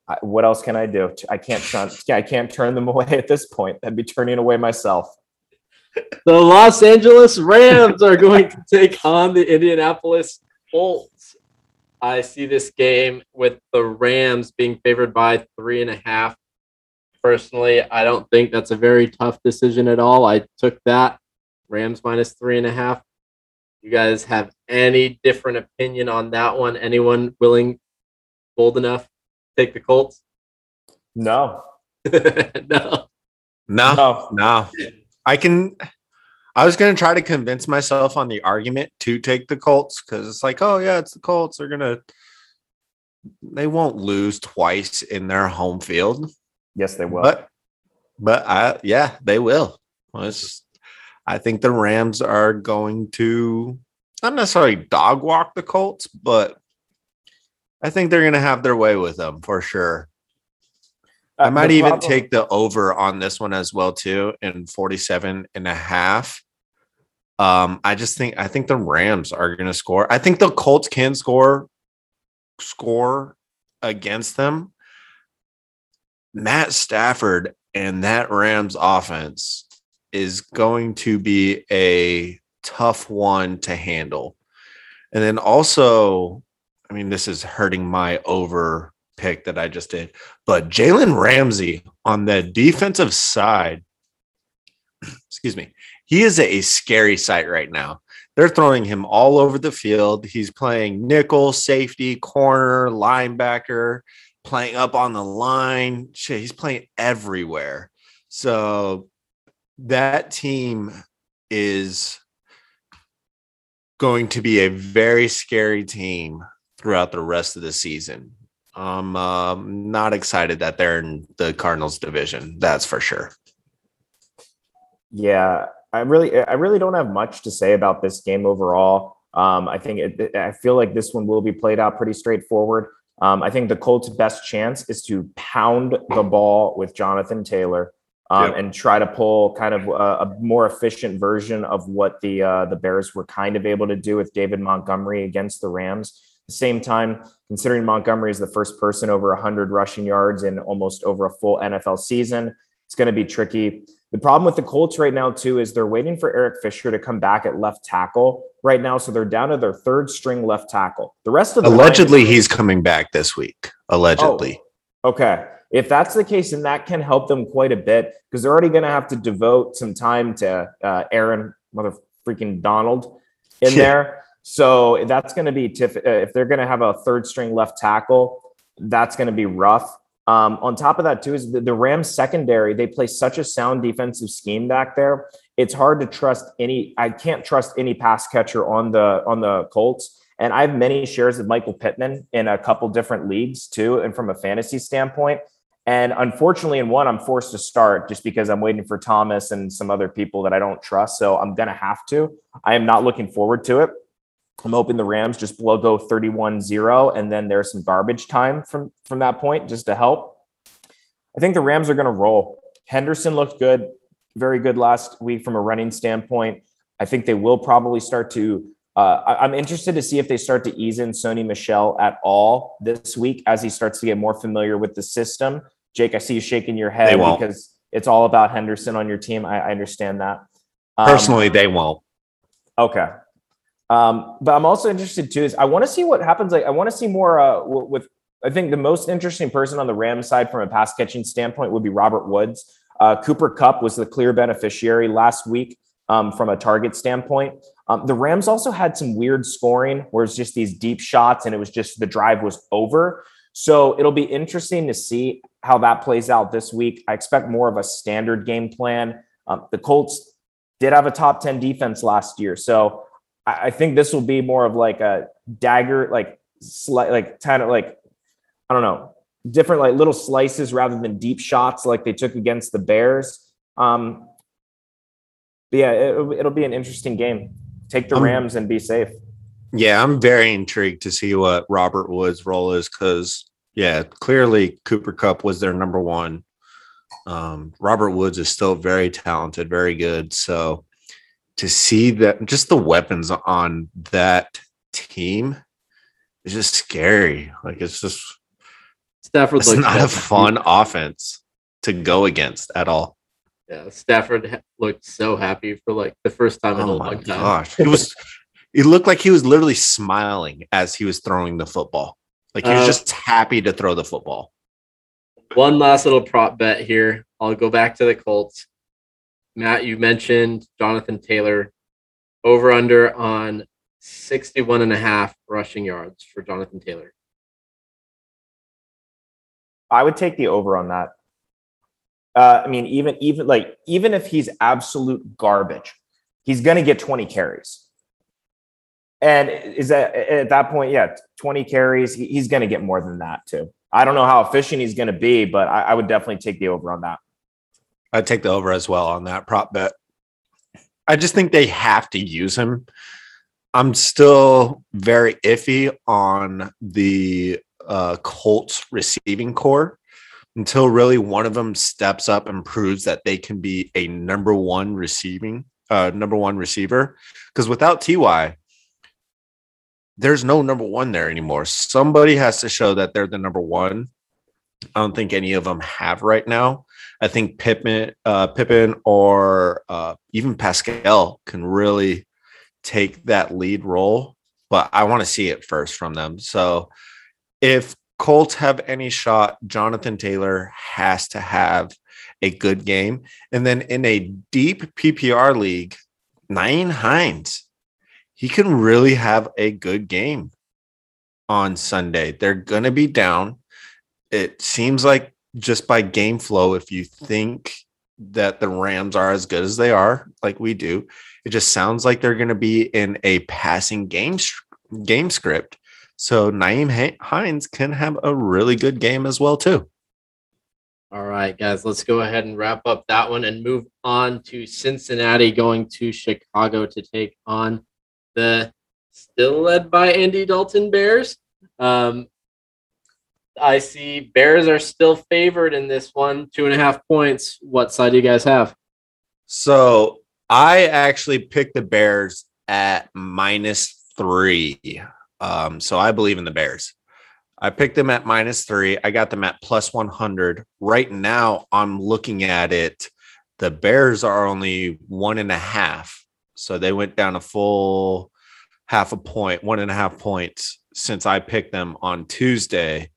I, what else can I do? I can't turn I can't turn them (laughs) away at this point. I'd be turning away myself
the Los Angeles Rams are going to take on the Indianapolis Colts. I see this game with the Rams being favored by three and a half. Personally, I don't think that's a very tough decision at all. I took that Rams minus three and a half. You guys have any different opinion on that one? Anyone willing, bold enough, to take the Colts?
No. (laughs)
no. No. No. I can. I was going to try to convince myself on the argument to take the Colts because it's like, oh yeah, it's the Colts. They're gonna, they won't lose twice in their home field.
Yes, they will.
But, but I, yeah, they will. It's, I think the Rams are going to not necessarily dog walk the Colts, but I think they're going to have their way with them for sure. I uh, might even problem, take the over on this one as well too in 47 and a half. Um, I just think I think the Rams are going to score. I think the Colts can score score against them. Matt Stafford and that Rams offense is going to be a tough one to handle. And then also, I mean, this is hurting my over pick that I just did. But Jalen Ramsey on the defensive side, (clears throat) excuse me, he is a scary sight right now. they're throwing him all over the field. He's playing nickel, safety, corner, linebacker, playing up on the line. Shit, he's playing everywhere. So that team is going to be a very scary team throughout the rest of the season. I'm um, not excited that they're in the Cardinals division. That's for sure.
Yeah, I really, I really don't have much to say about this game overall. Um, I think it, I feel like this one will be played out pretty straightforward. Um, I think the Colts' best chance is to pound the ball with Jonathan Taylor um, yep. and try to pull kind of a, a, more efficient version of what the uh, the Bears were kind of able to do with David Montgomery against the Rams. The same time, considering Montgomery is the first person over 100 rushing yards in almost over a full NFL season, it's going to be tricky. The problem with the Colts right now, too, is they're waiting for Eric Fisher to come back at left tackle right now. So they're down to their third string left tackle. The rest of the
allegedly, he's coming back this week. Allegedly.
Oh, okay. If that's the case, then that can help them quite a bit because they're already going to have to devote some time to uh, Aaron, mother freaking Donald, in there. So that's going to be tif- uh, if they're going to have a third string left tackle, that's going to be rough. Um, on top of that, too, is the, the Rams secondary. They play such a sound defensive scheme back there. It's hard to trust any. I can't trust any pass catcher on the on the Colts. And I have many shares of Michael Pittman in a couple different leagues too, and from a fantasy standpoint. And unfortunately, in one, I'm forced to start just because I'm waiting for Thomas and some other people that I don't trust. So I'm gonna have to. I am not looking forward to it. I'm hoping the Rams just blow go 31-0 and then there's some garbage time from from that point just to help. I think the Rams are going to roll. Henderson looked good, very good last week from a running standpoint. I think they will probably start to uh, I, am interested to see if they start to ease in Sony Michel at all this week as he starts to get more familiar with the system. Jake, I see you shaking your head because it's all about Henderson on your team. I, I understand that.
Um, Personally, they won't.
Okay. Um, but I'm also interested too. Is I want to see what happens. Like I want to see more uh, with. I think the most interesting person on the Rams side from a pass catching standpoint would be Robert Woods. Uh, Cooper Kupp was the clear beneficiary last week um, from a target standpoint. Um, the Rams also had some weird scoring where it's just these deep shots and it was just the drive was over. So it'll be interesting to see how that plays out this week. I expect more of a standard game plan. Um, the Colts did have a top 10 defense last year. So I think this will be more of like a dagger, like slight, like kind of like I don't know, different like little slices rather than deep shots like they took against the Bears. Um, but yeah, it, it'll be an interesting game. Take the Rams and be safe.
Yeah, I'm very intrigued to see what Robert Woods' role is because yeah, clearly Cooper Kupp was their number one. Um, Robert Woods is still very talented, very good. So to see that just the weapons on that team is just scary. Like it's just Stafford it's not a fun offense to go against at all.
Yeah, Stafford looked so happy for like the first time in oh a long time.
Gosh, it was. It looked like he was literally smiling as he was throwing the football. Like he was uh, just happy to throw the football.
One last little prop bet here. I'll go back to the Colts. Matt, you mentioned Jonathan Taylor over under on 61 and a half rushing yards for Jonathan Taylor.
I would take the over on that. Uh, I mean, even even like even if he's absolute garbage, he's going to get 20 carries. And is that at that point, yeah, 20 carries, he's going to get more than that too. I don't know how efficient he's going to be, but I, I would definitely take the over on that.
I'd take the over as well on that prop bet. I just think they have to use him. I'm still very iffy on the uh, Colts receiving corps until really one of them steps up and proves that they can be a number one receiving, uh, number one receiver. Because without Ty, there's no number one there anymore. Somebody has to show that they're the number one. I don't think any of them have right now. I think Pittman, uh, or uh, even Pascal can really take that lead role, but I want to see it first from them. So if Colts have any shot, Jonathan Taylor has to have a good game. And then in a deep PPR league, Nyheim Hines, he can really have a good game on Sunday. They're going to be down. It seems like just by game flow, if you think that the Rams are as good as they are, like we do, it just sounds like they're going to be in a passing game game script. So Nyheim Hines can have a really good game as well too.
All right, guys, let's go ahead and wrap up that one and move on to Cincinnati going to Chicago to take on the still led by Andy Dalton Bears. Um, I see Bears are still favored in this one, two and a half points. What side do you guys have?
So I actually picked the Bears at minus three. Um, so I believe in the Bears. I picked them at minus three. I got them at plus 100. Right now, I'm looking at it. The Bears are only one and a half. So they went down a full half a point, one and a half points since I picked them on Tuesday.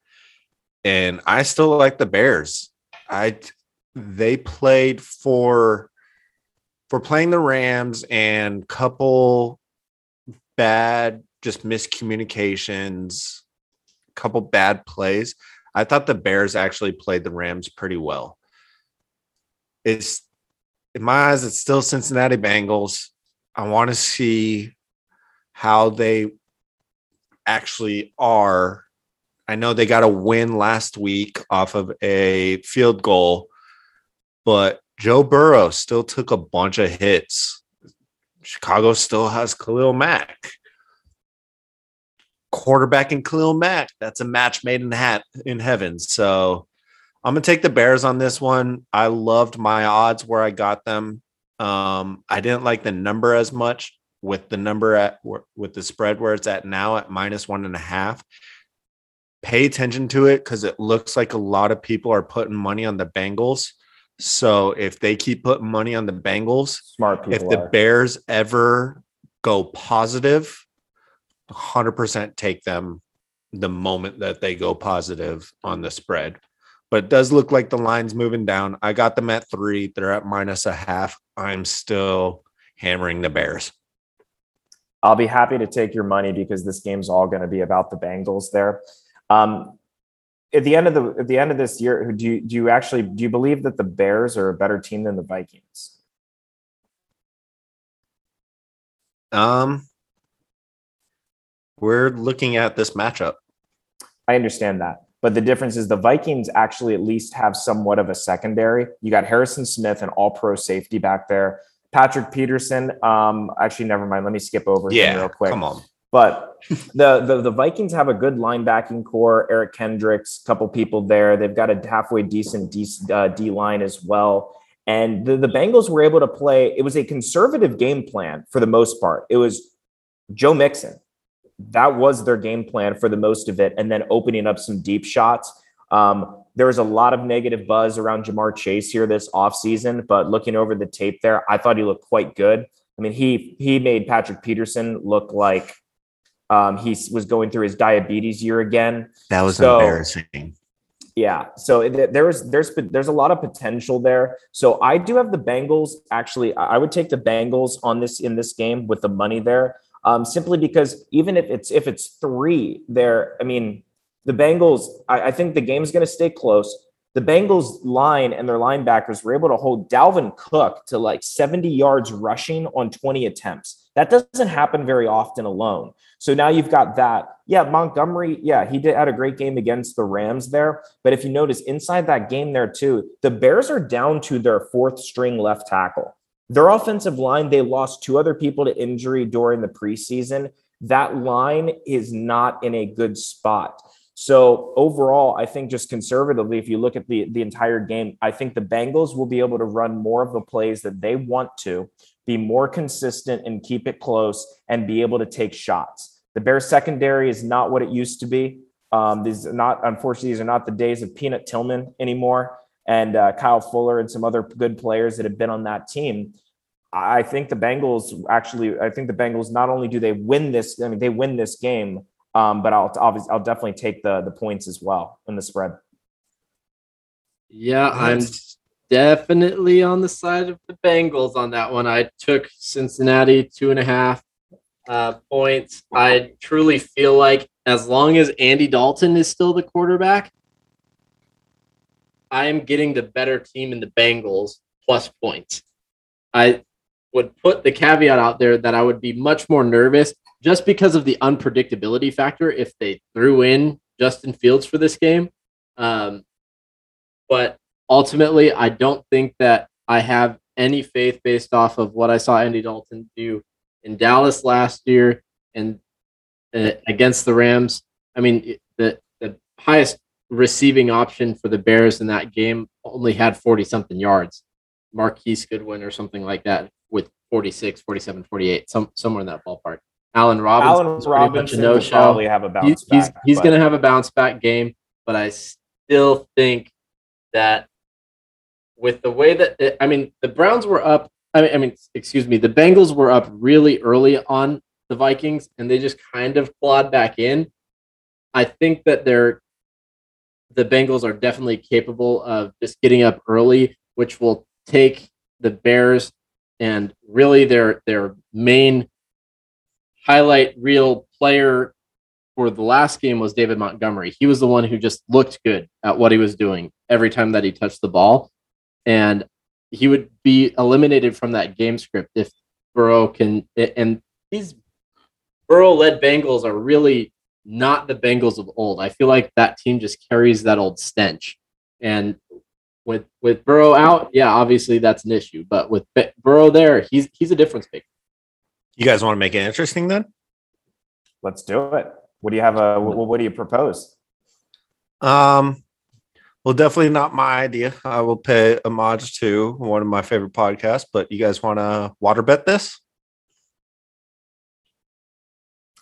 And I still like the Bears. I they played for for playing the Rams and couple bad just miscommunications, couple bad plays. I thought the Bears actually played the Rams pretty well. It's in my eyes, it's still Cincinnati Bengals. I want to see how they actually are. I know they got a win last week off of a field goal, but Joe Burrow still took a bunch of hits. Chicago still has Khalil Mack. Quarterback and Khalil Mack. That's a match made in hat in heaven. So I'm gonna take the Bears on this one. I loved my odds where I got them. Um, I didn't like the number as much with the number at with the spread where it's at now at minus one and a half. Pay attention to it because it looks like a lot of people are putting money on the Bengals. So if they keep putting money on the Bengals,
smart people.
If the
are.
Bears ever go positive, 100% take them the moment that they go positive on the spread. But it does look like the line's moving down. I got them at three. They're at minus a half. I'm still hammering the Bears.
I'll be happy to take your money because this game's all going to be about the Bengals there. Um, at the end of the at the end of this year, do you do you actually do you believe that the Bears are a better team than the Vikings?
Um, we're looking at this matchup.
I understand that. But the difference is the Vikings actually at least have somewhat of a secondary. You got Harrison Smith, an all pro safety back there. Patrick Peterson. Um, actually, never mind. Let me skip over
yeah,
real quick.
Come on.
But the, the the Vikings have a good linebacking corps. Eric Kendricks, a couple people there. They've got a halfway decent D, uh, D line as well. And the, the Bengals were able to play. It was a conservative game plan for the most part. It was Joe Mixon. That was their game plan for the most of it, and then opening up some deep shots. Um, there was a lot of negative buzz around Ja'Marr Chase here this offseason, but looking over the tape there, I thought he looked quite good. I mean, he he made Patrick Peterson look like um, he was going through his diabetes year again.
That was so, embarrassing.
Yeah, so there was there's there's a lot of potential there. So I do have the Bengals. Actually, I would take the Bengals on this in this game with the money there, um, simply because even if it's if it's three there, I mean the Bengals, I, I think the game is going to stay close. The Bengals line and their linebackers were able to hold Dalvin Cook to like 70 yards rushing on 20 attempts. That doesn't happen very often alone. So now you've got that. Yeah, Montgomery, yeah, he did had a great game against the Rams there. But if you notice inside that game there too, the Bears are down to their fourth string left tackle. Their offensive line, they lost two other people to injury during the preseason. That line is not in a good spot. So overall, I think just conservatively, if you look at the, the entire game, I think the Bengals will be able to run more of the plays that they want to, be more consistent and keep it close and be able to take shots. The Bears secondary is not what it used to be. Um, these are not, unfortunately, these are not the days of Peanut Tillman anymore and uh, Kyle Fuller and some other good players that have been on that team. I think the Bengals actually, I think the Bengals not only do they win this, I mean, they win this game, um, but I'll obviously I'll definitely take the the points as well in the spread.
Yeah, I'm definitely on the side of the Bengals on that one. I took Cincinnati two and a half. uh, points. I truly feel like as long as Andy Dalton is still the quarterback, I am getting the better team in the Bengals plus points. I would put the caveat out there that I would be much more nervous just because of the unpredictability factor if they threw in Justin Fields for this game. Um, but ultimately, I don't think that I have any faith based off of what I saw Andy Dalton do in Dallas last year and uh, against the Rams. I mean, the the highest receiving option for the Bears in that game only had 40 something yards. Marquise Goodwin or something like that with 46, 47, 48, some somewhere in that ballpark. Allen Robinson,
Allen Robinson no show. probably have a bounce
he's, back. He's, he's going to have a bounce back game, but I still think that with the way that it, I mean, the Browns were up. I mean, I mean, excuse me, the Bengals were up really early on the Vikings, and they just kind of clawed back in. I think that they're the Bengals are definitely capable of just getting up early, which will take the Bears and really their their main highlight reel player for the last game was David Montgomery. He was the one who just looked good at what he was doing every time that he touched the ball. And he would be eliminated from that game script if Burrow can and these Burrow led Bengals are really not the Bengals of old. I feel like that team just carries that old stench. And with with Burrow out, yeah, obviously that's an issue. But with Burrow there, he's he's a difference maker.
You guys want to make it interesting then?
Let's do it. What do you have? A, what, what do you propose?
Um, well, definitely not my idea. I will pay homage to one of my favorite podcasts. But you guys want to water bet this?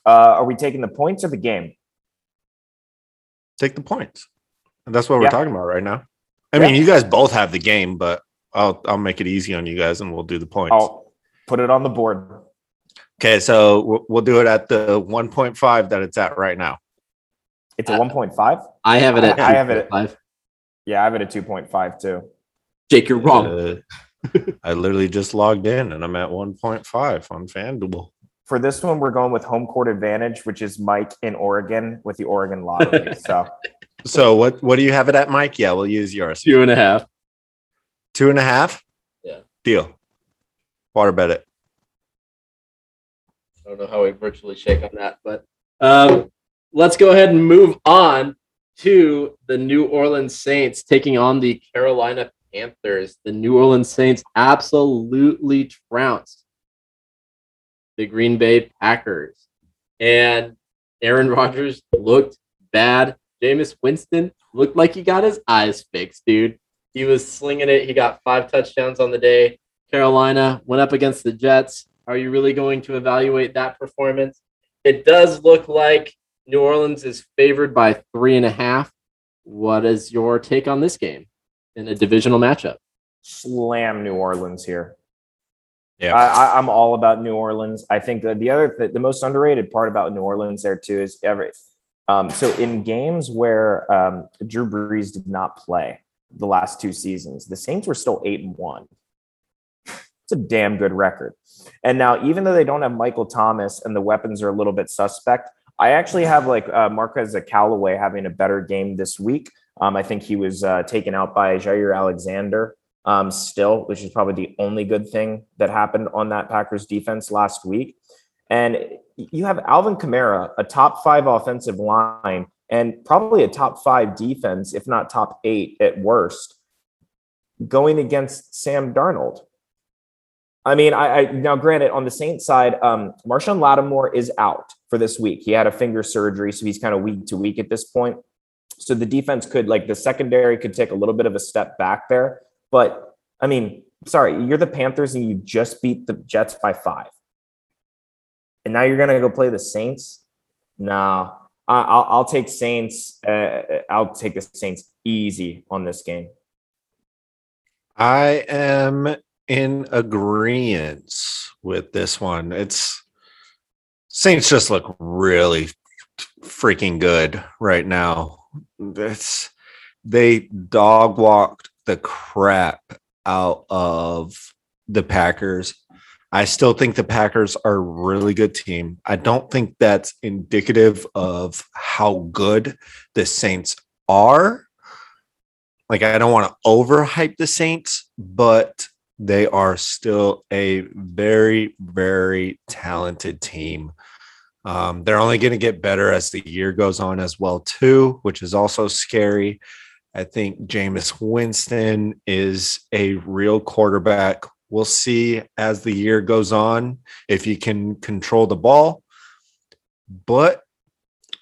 Uh, are we taking the points or the game?
Take the points. And that's what we're talking about right now. I yeah. mean, you guys both have the game, but I'll I'll make it easy on you guys, and we'll do the points.
I'll put it on the board.
Okay, so we'll do it at the 1.5 that it's at right now.
It's a 1.5.
I have it at.
I have it at five. Yeah, I have it at 2.5 too.
Jake, you're wrong. Uh, (laughs)
I literally just logged in and I'm at 1.5 on FanDuel.
For this one, we're going with home court advantage, which is Mike in Oregon with the Oregon lottery. (laughs) so
so what what do you have it at, Mike? Yeah, we'll use yours.
Two and a half.
Two and a half?
Yeah.
Deal. Water bet it.
I don't know how we virtually shake on that, but um, let's go ahead and move on to the New Orleans Saints taking on the Carolina Panthers. The New Orleans Saints absolutely trounced the Green Bay Packers. And Aaron Rodgers looked bad Jameis Winston looked like he got his eyes fixed, dude. He was slinging it. He got five touchdowns on the day. Carolina went up against the Jets. Are you really going to evaluate that performance? It does look like New Orleans is favored by three and a half. What is your take on this game in a divisional matchup?
Slam New Orleans here. Yeah, I, am all about New Orleans. I think the, the other, the most underrated part about New Orleans there too is every um, so in games where um, Drew Brees did not play the last two seasons, the Saints were still eight and one. (laughs) It's a damn good record. And now, even though they don't have Michael Thomas and the weapons are a little bit suspect, I actually have like uh, Marquez Callaway having a better game this week. Um, I think he was uh, taken out by Jaire Alexander um, still, which is probably the only good thing that happened on that Packers defense last week. And you have Alvin Kamara, a top five offensive line, and probably a top five defense, if not top eight at worst, going against Sam Darnold. I mean, I, I now granted on the Saints side, um, Marshon Lattimore is out for this week. He had a finger surgery, so he's kind of week to week at this point. So the defense could, like, the secondary could take a little bit of a step back there. But I mean, sorry, you're the Panthers and you just beat the Jets by five and now you're gonna go play the Saints. No, I'll, I'll take Saints. Uh, I'll take the Saints easy on this game.
I am in agreement with this one. It's Saints just look really freaking good right now. It's they dog walked the crap out of the Packers I still think the Packers are a really good team. I don't think that's indicative of how good the Saints are. Like, I don't want to overhype the Saints, but they are still a very, very talented team. Um, they're only going to get better as the year goes on as well, too, which is also scary. I think Jameis Winston is a real quarterback. We'll see as the year goes on if he can control the ball. But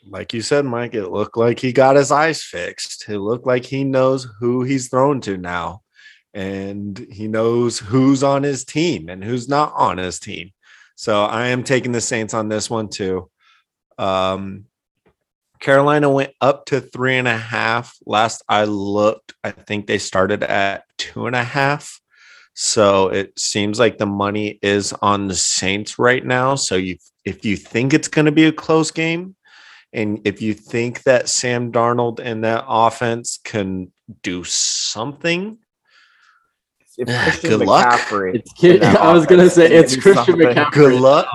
like you said, Mike, it looked like he got his eyes fixed. It looked like he knows who he's thrown to now. And he knows who's on his team and who's not on his team. So I am taking the Saints on this one too. Um, Carolina went up to three and a half. Last I looked, I think they started at two and a half. So it seems like the money is on the Saints right now. So you, if you think it's going to be a close game, and if you think that Sam Darnold and that offense can do something, (sighs) good luck.
It's, I was gonna say it's Christian McCaffrey.
Good luck.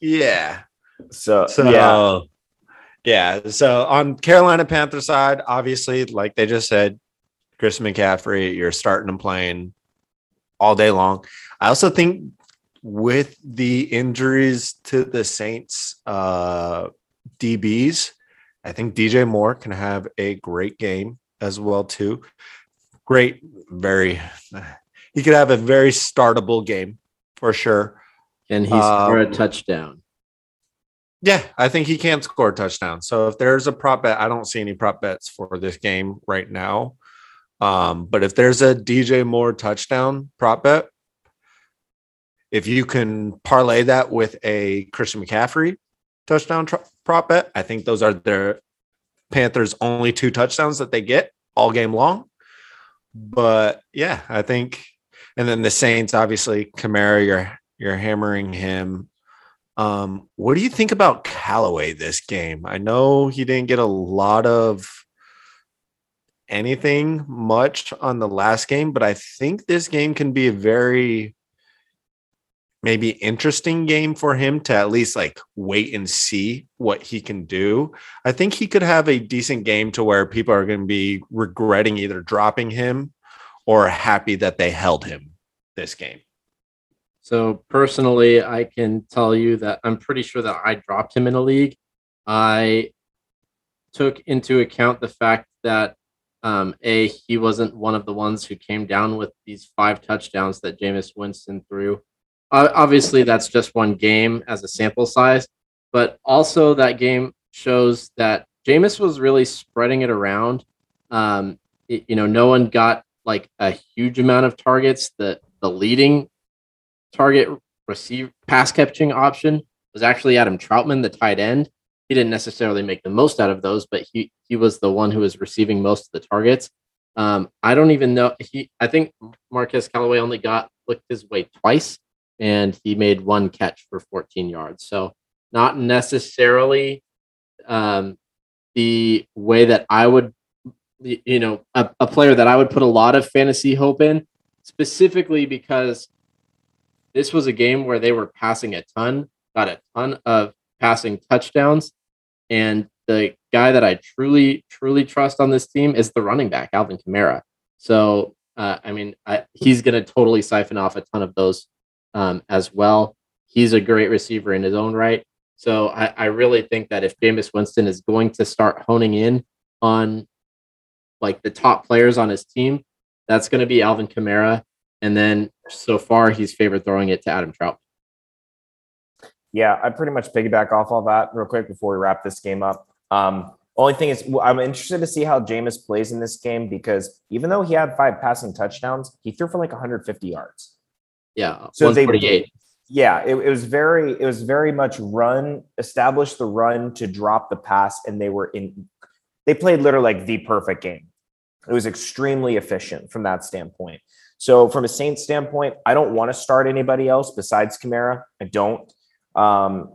Yeah.
So,
so yeah. yeah. So on Carolina Panther side, obviously, like they just said, Chris McCaffrey, you're starting and playing all day long. I also think with the injuries to the Saints uh, DBs, I think DJ Moore can have a great game as well too. Great, very he could have a very startable game for sure.
And he score um, a touchdown?
Yeah, I think he can score a touchdown. So if there's a prop bet, I don't see any prop bets for this game right now. Um, but if there's a DJ Moore touchdown prop bet, if you can parlay that with a Christian McCaffrey touchdown tr- prop bet, I think those are their Panthers' only two touchdowns that they get all game long. But yeah, I think and then the Saints, obviously, Kamara, you're you're hammering him. Um, what do you think about Callaway this game? I know he didn't get a lot of anything much on the last game, but I think this game can be a very maybe interesting game for him to at least like wait and see what he can do. I think he could have a decent game to where people are going to be regretting either dropping him or happy that they held him this game?
So personally, I can tell you that I'm pretty sure that I dropped him in a league. I took into account the fact that um, a he wasn't one of the ones who came down with these five touchdowns that Jameis Winston threw. Uh, obviously, that's just one game as a sample size, but also that game shows that Jameis was really spreading it around. Um, it, you know, no one got like a huge amount of targets. The the leading target receive pass catching option was actually Adam Trautman, the tight end. He didn't necessarily make the most out of those, but he he was the one who was receiving most of the targets. Um, I don't even know he. I think Marquez Callaway only got flicked his way twice, and he made one catch for 14 yards. So not necessarily um, the way that I would you know, a, a player that I would put a lot of fantasy hope in, specifically because this was a game where they were passing a ton, got a ton of passing touchdowns. And the guy that I truly, truly trust on this team is the running back, Alvin Kamara. So, uh, I mean, I, he's going to totally siphon off a ton of those um, as well. He's a great receiver in his own right. So, I, I really think that if Jameis Winston is going to start honing in on like the top players on his team, that's going to be Alvin Kamara. And then so far, he's favored throwing it to Adam Trout.
Yeah, I pretty much piggyback off all that real quick before we wrap this game up. Um, only thing is, I'm interested to see how Jameis plays in this game because even though he had five passing touchdowns, he threw for like 150 yards.
Yeah, so 148. They,
yeah, it, it was very, it was very much run, establish the run to drop the pass, and they were in. They played literally like the perfect game. It was extremely efficient from that standpoint. So from a Saints standpoint, I don't want to start anybody else besides Kamara. I don't. Um,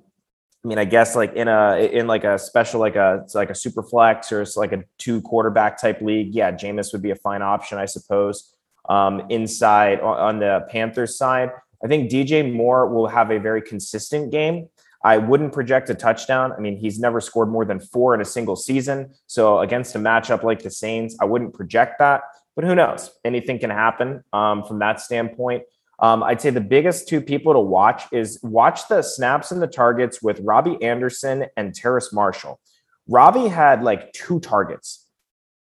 I mean, I guess like in a in like a special like a like a super flex or it's like a two quarterback type league. Yeah, Jameis would be a fine option, I suppose. Um, inside on the Panthers side, I think DJ Moore will have a very consistent game. I wouldn't project a touchdown. I mean, he's never scored more than four in a single season. So against a matchup like the Saints, I wouldn't project that. But who knows? Anything can happen um, from that standpoint. Um, I'd say the biggest two people to watch is watch the snaps and the targets with Robbie Anderson and Terrace Marshall. Robbie had like two targets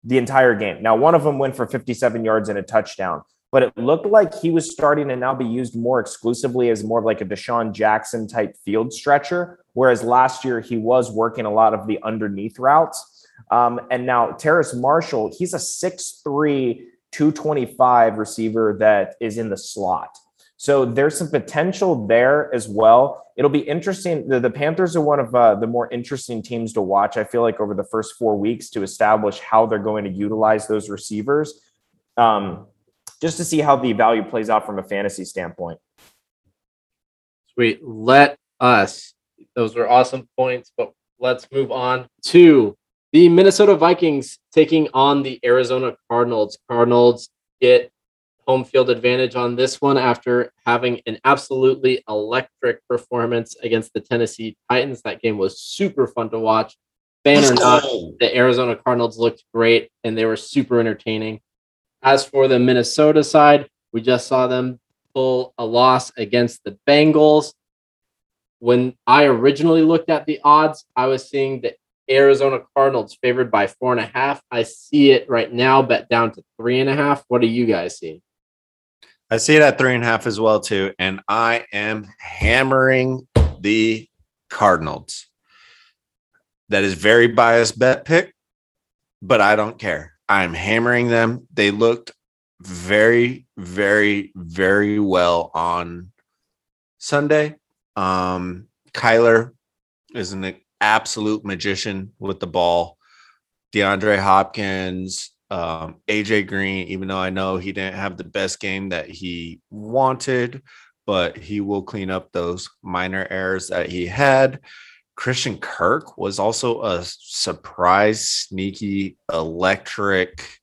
the entire game. Now, one of them went for 57 yards and a touchdown, but it looked like he was starting to now be used more exclusively as more of like a DeSean Jackson type field stretcher, whereas last year he was working a lot of the underneath routes. Um, and now Terrace Marshall, he's a 6'3, 225 receiver that is in the slot. So there's some potential there as well. It'll be interesting. The, the Panthers are one of uh, the more interesting teams to watch, I feel like, over the first four weeks to establish how they're going to utilize those receivers, um, just to see how the value plays out from a fantasy standpoint.
Sweet. Let us, those were awesome points, but let's move on to the Minnesota Vikings taking on the Arizona Cardinals. Cardinals get home field advantage on this one after having an absolutely electric performance against the Tennessee Titans. That game was super fun to watch. Fan or not, the Arizona Cardinals looked great and they were super entertaining. As for the Minnesota side, we just saw them pull a loss against the Bengals. When I originally looked at the odds, I was seeing the Arizona Cardinals favored by four and a half. I see it right now bet down to three and a half. What do you guys see?
I see it at three and a half as well too, and I am hammering the Cardinals. That is very biased bet pick, but I don't care. I'm hammering them. They looked very, very, very well on Sunday. Um, Kyler is an absolute magician with the ball. DeAndre Hopkins um, AJ Green, even though I know he didn't have the best game that he wanted, but he will clean up those minor errors that he had. Christian Kirk was also a surprise, sneaky, electric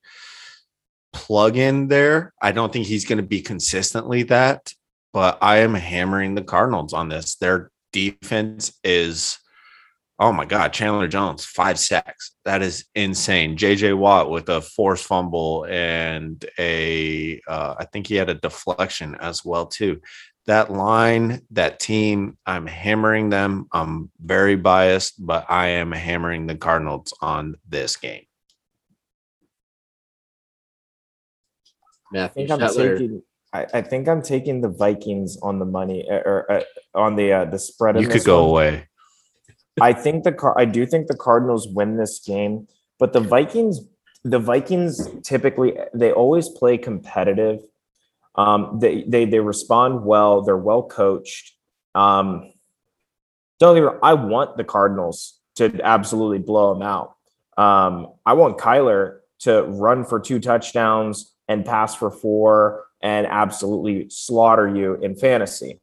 plug in there. I don't think he's going to be consistently that, but I am hammering the Cardinals on this. Their defense is Oh my God, Chandler Jones, five sacks. That is insane. JJ Watt with a forced fumble and a, uh, I think he had a deflection as well too. That line, that team, I'm hammering them. I'm very biased, but I am hammering the Cardinals on this game.
Matthew I think I'm taking. I, I, think I'm taking the Vikings on the money or, or uh, on the uh, the spread.
You could go one. away.
I think the I do think the Cardinals win this game, but the Vikings the Vikings typically they always play competitive. Um, they they they respond well. They're well coached. Um, don't even. I want the Cardinals to absolutely blow them out. Um, I want Kyler to run for two touchdowns and pass for four and absolutely slaughter you in fantasy.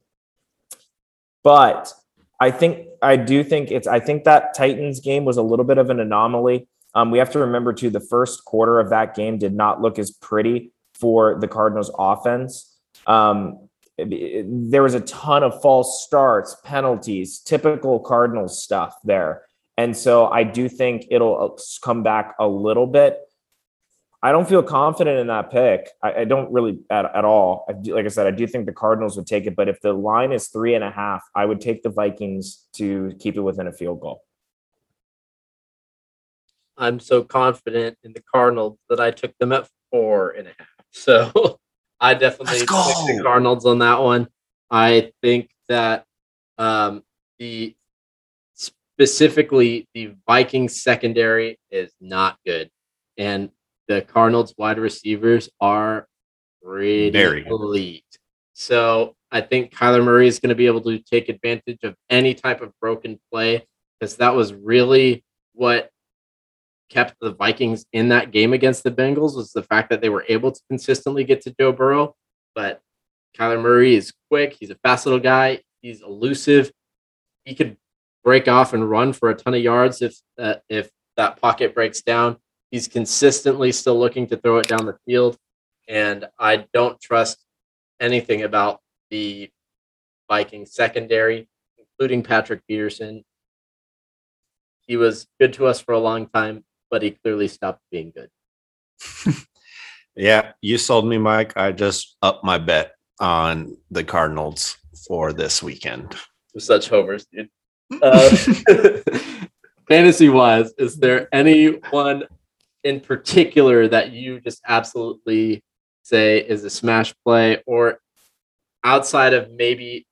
But I think I do think it's I think that Titans game was a little bit of an anomaly. Um, we have to remember too the first quarter of that game did not look as pretty for the Cardinals offense. Um, there was a ton of false starts, penalties, typical Cardinals stuff there. And so I do think it'll uh, come back a little bit. I don't feel confident in that pick. I, I don't really at, at all. I do, like I said, I do think the Cardinals would take it, but if the line is three and a half, I would take the Vikings to keep it within a field goal.
I'm so confident in the Cardinals that I took them at four and a half. So (laughs) I definitely took the Cardinals on that one. I think that um, the specifically the Vikings secondary is not good. And the Cardinals wide receivers are really Very elite. So I think Kyler Murray is going to be able to take advantage of any type of broken play because that was really what kept the Vikings in that game against the Bengals was the fact that they were able to consistently get to Joe Burrow. But Kyler Murray is quick. He's a fast little guy. He's elusive. He could break off and run for a ton of yards if uh, if that pocket breaks down. He's consistently still looking to throw it down the field. And I don't trust anything about the Vikings secondary, including Patrick Peterson. He was good to us for a long time, but he clearly stopped being good. (laughs)
yeah, you sold me, Mike. I just upped my bet on the Cardinals for this weekend.
Such homers, dude. (laughs) Uh, (laughs) fantasy wise, is there anyone in particular that you just absolutely say is a smash play or outside of maybe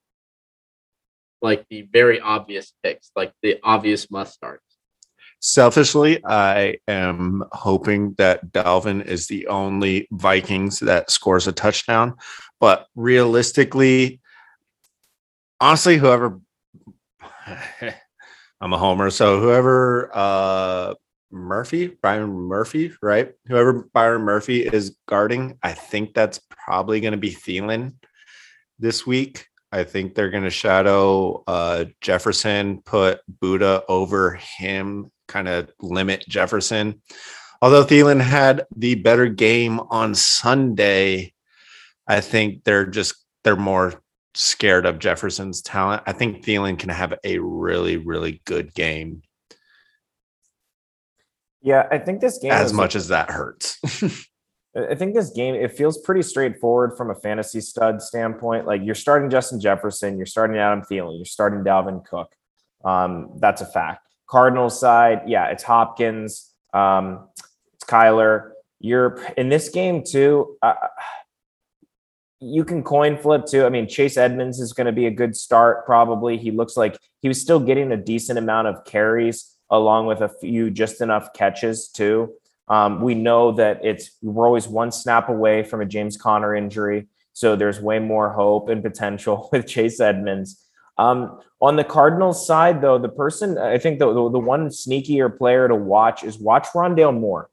like the very obvious picks, like the obvious must starts?
Selfishly, I am hoping that Dalvin is the only Vikings that scores a touchdown. But realistically, honestly, whoever (laughs) I'm a homer, so whoever uh Murphy, Byron Murphy, right? Whoever Byron Murphy is guarding, I think that's probably going to be Thielen this week. I think they're going to shadow uh, Jefferson, put Budda over him, kind of limit Jefferson. Although Thielen had the better game on Sunday, I think they're just they're more scared of Jefferson's talent. I think Thielen can have a really, really good game
yeah, I think this game
as much as that hurts. (laughs)
I think this game it feels pretty straightforward from a fantasy stud standpoint. Like you're starting Justin Jefferson, you're starting Adam Thielen, you're starting Dalvin Cook. Um, that's a fact. Cardinals side, yeah, it's Hopkins, um, it's Kyler. You're in this game too. Uh, you can coin flip too. I mean, Chase Edmonds is going to be a good start. Probably he looks like he was still getting a decent amount of carries along with a few just enough catches too. Um, we know that it's we're always one snap away from a James Conner injury, so there's way more hope and potential (laughs) with Chase Edmonds. Um, on the Cardinals side, though, the person I think the, the, the one sneakier player to watch is watch Rondale Moore.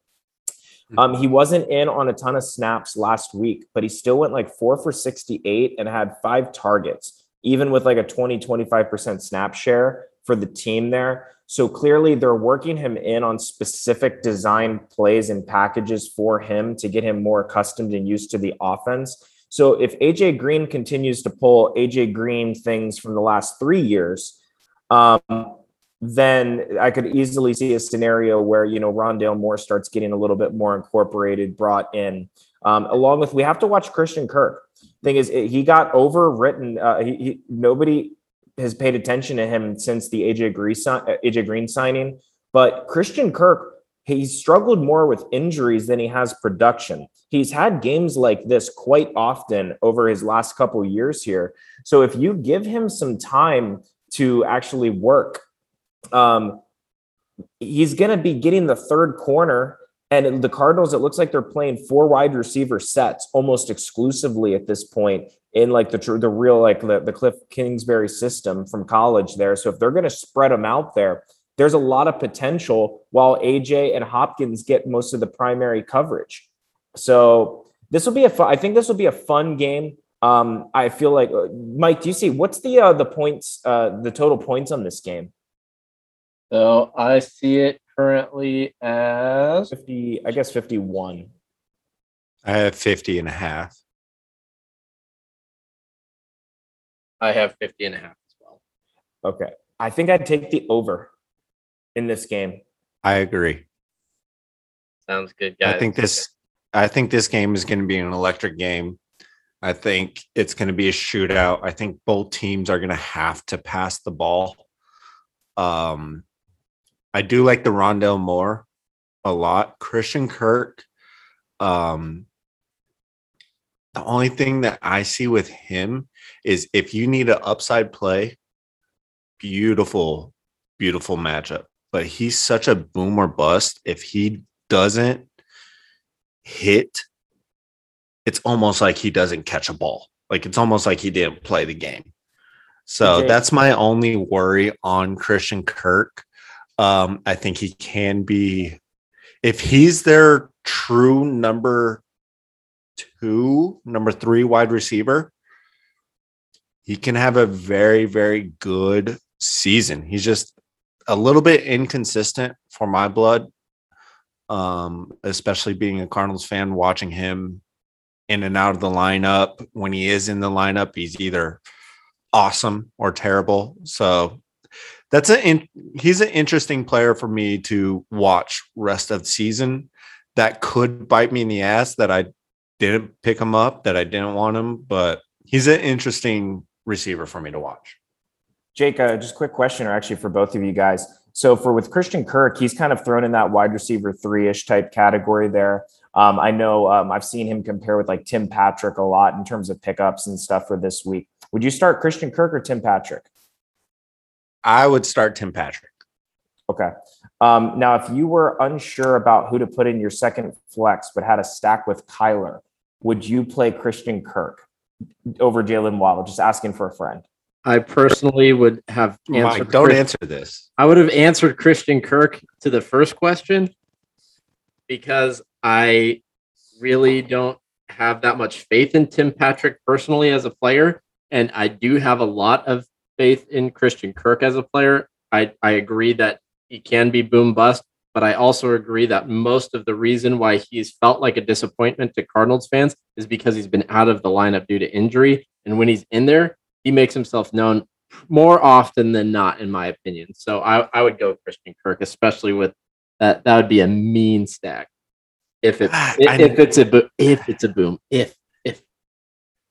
Hmm. Um, he wasn't in on a ton of snaps last week, but he still went like four for 68 and had five targets, even with like a 20, 25% snap share for the team there. So clearly, they're working him in on specific design plays and packages for him to get him more accustomed and used to the offense. So if AJ Green continues to pull AJ Green things from the last three years, um, then I could easily see a scenario where you know Rondale Moore starts getting a little bit more incorporated, brought in. Um, along with we have to watch Christian Kirk. Thing is, he got overwritten. Uh, he, he, nobody has paid attention to him since the AJ Green, AJ Green signing. But Christian Kirk, he's struggled more with injuries than he has production. He's had games like this quite often over his last couple years here. So if you give him some time to actually work, um, he's going to be getting the third corner. And the Cardinals, it looks like they're playing four wide receiver sets almost exclusively at this point in like the the real like the, the Cliff Kingsbury system from college there. So if they're going to spread them out there, there's a lot of potential while AJ and Hopkins get most of the primary coverage. So this will be a fun, I think this will be a fun game. Um, I feel like uh, Mike, do you see what's the uh, the points uh, the total points on this game?
So I see it currently as
50, I guess 51.
I have 50 and a half.
I have 50 and a half as well.
Okay. I think I'd take the over in this game.
I agree.
Sounds good, guys.
I think this I think this game is going to be an electric game. I think it's going to be a shootout. I think both teams are going to have to pass the ball. Um I do like the Rondale Moore a lot. Christian Kirk um the only thing that I see with him is if you need an upside play, beautiful, beautiful matchup. But he's such a boom or bust. If he doesn't hit, it's almost like he doesn't catch a ball. Like it's almost like he didn't play the game. So okay. that's my only worry on Christian Kirk. Um, I think he can be, if he's their true number two, number three wide receiver, he can have a very, very good season. He's just a little bit inconsistent for my blood, um, especially being a Cardinals fan, watching him in and out of the lineup. When he is in the lineup, he's either awesome or terrible. So that's an in, he's an interesting player for me to watch rest of the season. That could bite me in the ass that I didn't pick him up, that I didn't want him, but he's an interesting receiver for me to watch.
Jake, uh, just a quick question, or actually for both of you guys. So for with Christian Kirk, he's kind of thrown in that wide receiver three ish type category there. Um, I know um, I've seen him compare with like Tim Patrick a lot in terms of pickups and stuff for this week. Would you start Christian Kirk or Tim Patrick?
I would start Tim Patrick.
Okay. Um, now, if you were unsure about who to put in your second flex, but had a stack with Kyler, would you play Christian Kirk over Jaylen Waddle? Just asking for a friend.
I personally would have oh answered.
Mike, don't answer this.
I would have answered Christian Kirk to the first question because I really don't have that much faith in Tim Patrick personally as a player. And I do have a lot of faith in Christian Kirk as a player. I, I agree that he can be boom bust, but I also agree that most of the reason why he's felt like a disappointment to Cardinals fans is because he's been out of the lineup due to injury. And when he's in there, he makes himself known more often than not, in my opinion. So I, I would go Christian Kirk, especially with that. That would be a mean stack if it (sighs) if, if it's a if it's a boom if if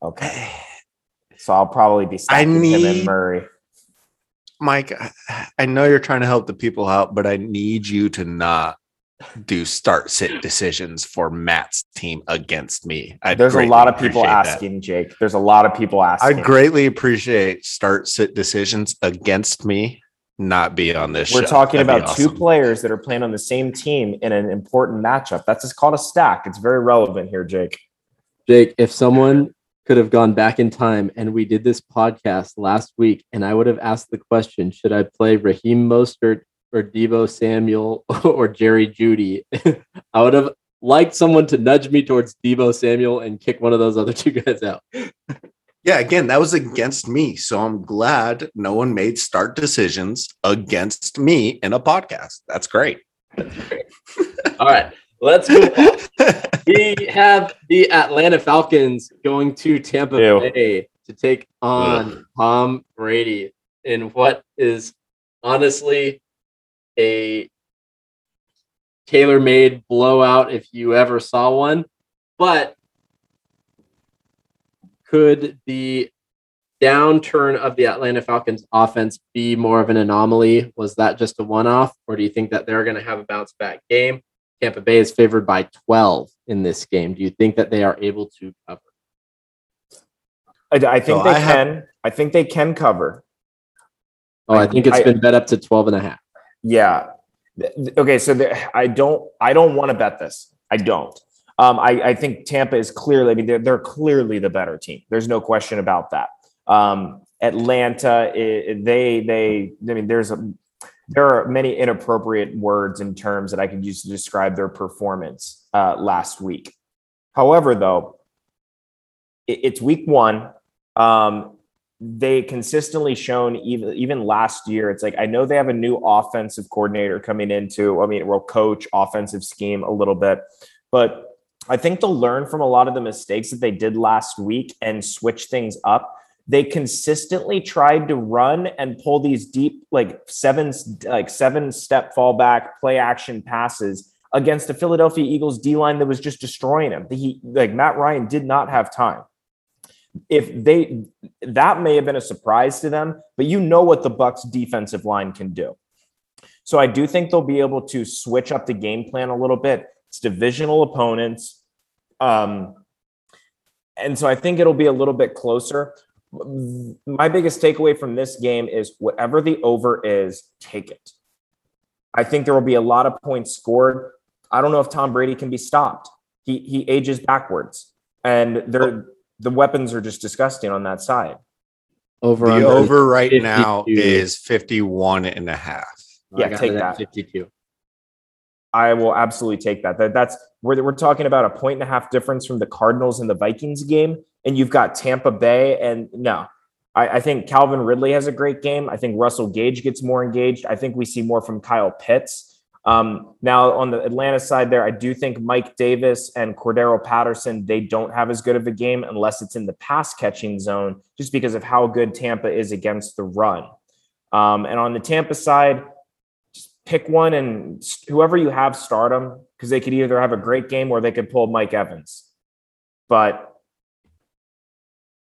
okay. So I'll probably be
I need, him and Murray. Mike, I know you're trying to help the people out, but I need you to not do start sit decisions for Matt's team against me.
I'd There's a lot of people asking, that. Jake. There's a lot of people asking.
I greatly appreciate start sit decisions against me not be on this.
We're show. talking That'd about awesome. two players that are playing on the same team in an important matchup. That's just called a stack. It's very relevant here, Jake.
Jake, if someone could have gone back in time and we did this podcast last week and I would have asked the question, should I play Raheem Mostert or Deebo Samuel (laughs) or Jerry Jeudy. (laughs) I would have liked someone to nudge me towards Deebo Samuel and kick one of those other (laughs) two guys out.
yeah, again, that was against me. So I'm glad no one made start decisions against me in a podcast. That's great.
All right. Let's go. we have the Atlanta Falcons going to Tampa Ew. Bay to take on Ugh. Tom Brady in what is honestly a tailor-made blowout if you ever saw one. But could the downturn of the Atlanta Falcons offense be more of an anomaly? Was that just a one-off, or do you think that they're going to have a bounce back game? Tampa Bay is favored by 12 in this game. Do you think that they are able to cover?
I, I think so they I can. Have, I think they can cover.
Oh, I, I think it's I, been bet up to 12 and a half.
Yeah. Okay, so the, I don't I don't want to bet this. I don't. Um, I, I think Tampa is clearly, I mean, they're, they're clearly the better team. There's no question about that. Um, Atlanta, it, they, they, I mean, there's a, there are many inappropriate words and terms that I could use to describe their performance uh, last week. However, though, it, it's week one. Um, they consistently shown even even last year. It's like I know they have a new offensive coordinator coming into. I mean, well, coach offensive scheme a little bit, but I think they'll learn from a lot of the mistakes that they did last week and switch things up they consistently tried to run and pull these deep like seven like seven step fallback play action passes against the Philadelphia Eagles D line that was just destroying him. He like Matt Ryan did not have time. If they that may have been a surprise to them, but you know what the Bucks defensive line can do. So I do think they'll be able to switch up the game plan a little bit. It's divisional opponents. Um, and so I think it'll be a little bit closer my biggest takeaway from this game is whatever the over is, take it. I think there will be a lot of points scored. I don't know if Tom Brady can be stopped. He he ages backwards, and there the weapons are just disgusting on that side.
Over the over right 52. now is 51 and a half.
Yeah, take that. 52. I will absolutely take that. that that's we're, we're talking about a point and a half difference from the Cardinals and the Vikings game and you've got Tampa Bay. And no, I, I, think Calvin Ridley has a great game. I think Russell Gage gets more engaged. I think we see more from Kyle Pitts. Um, now on the Atlanta side, there I do think Mike Davis and Cordarrelle Patterson they don't have as good of a game unless it's in the pass catching zone, just because of how good Tampa is against the run. Um, and on the Tampa side, just pick one and whoever you have start them because they could either have a great game or they could pull Mike Evans. But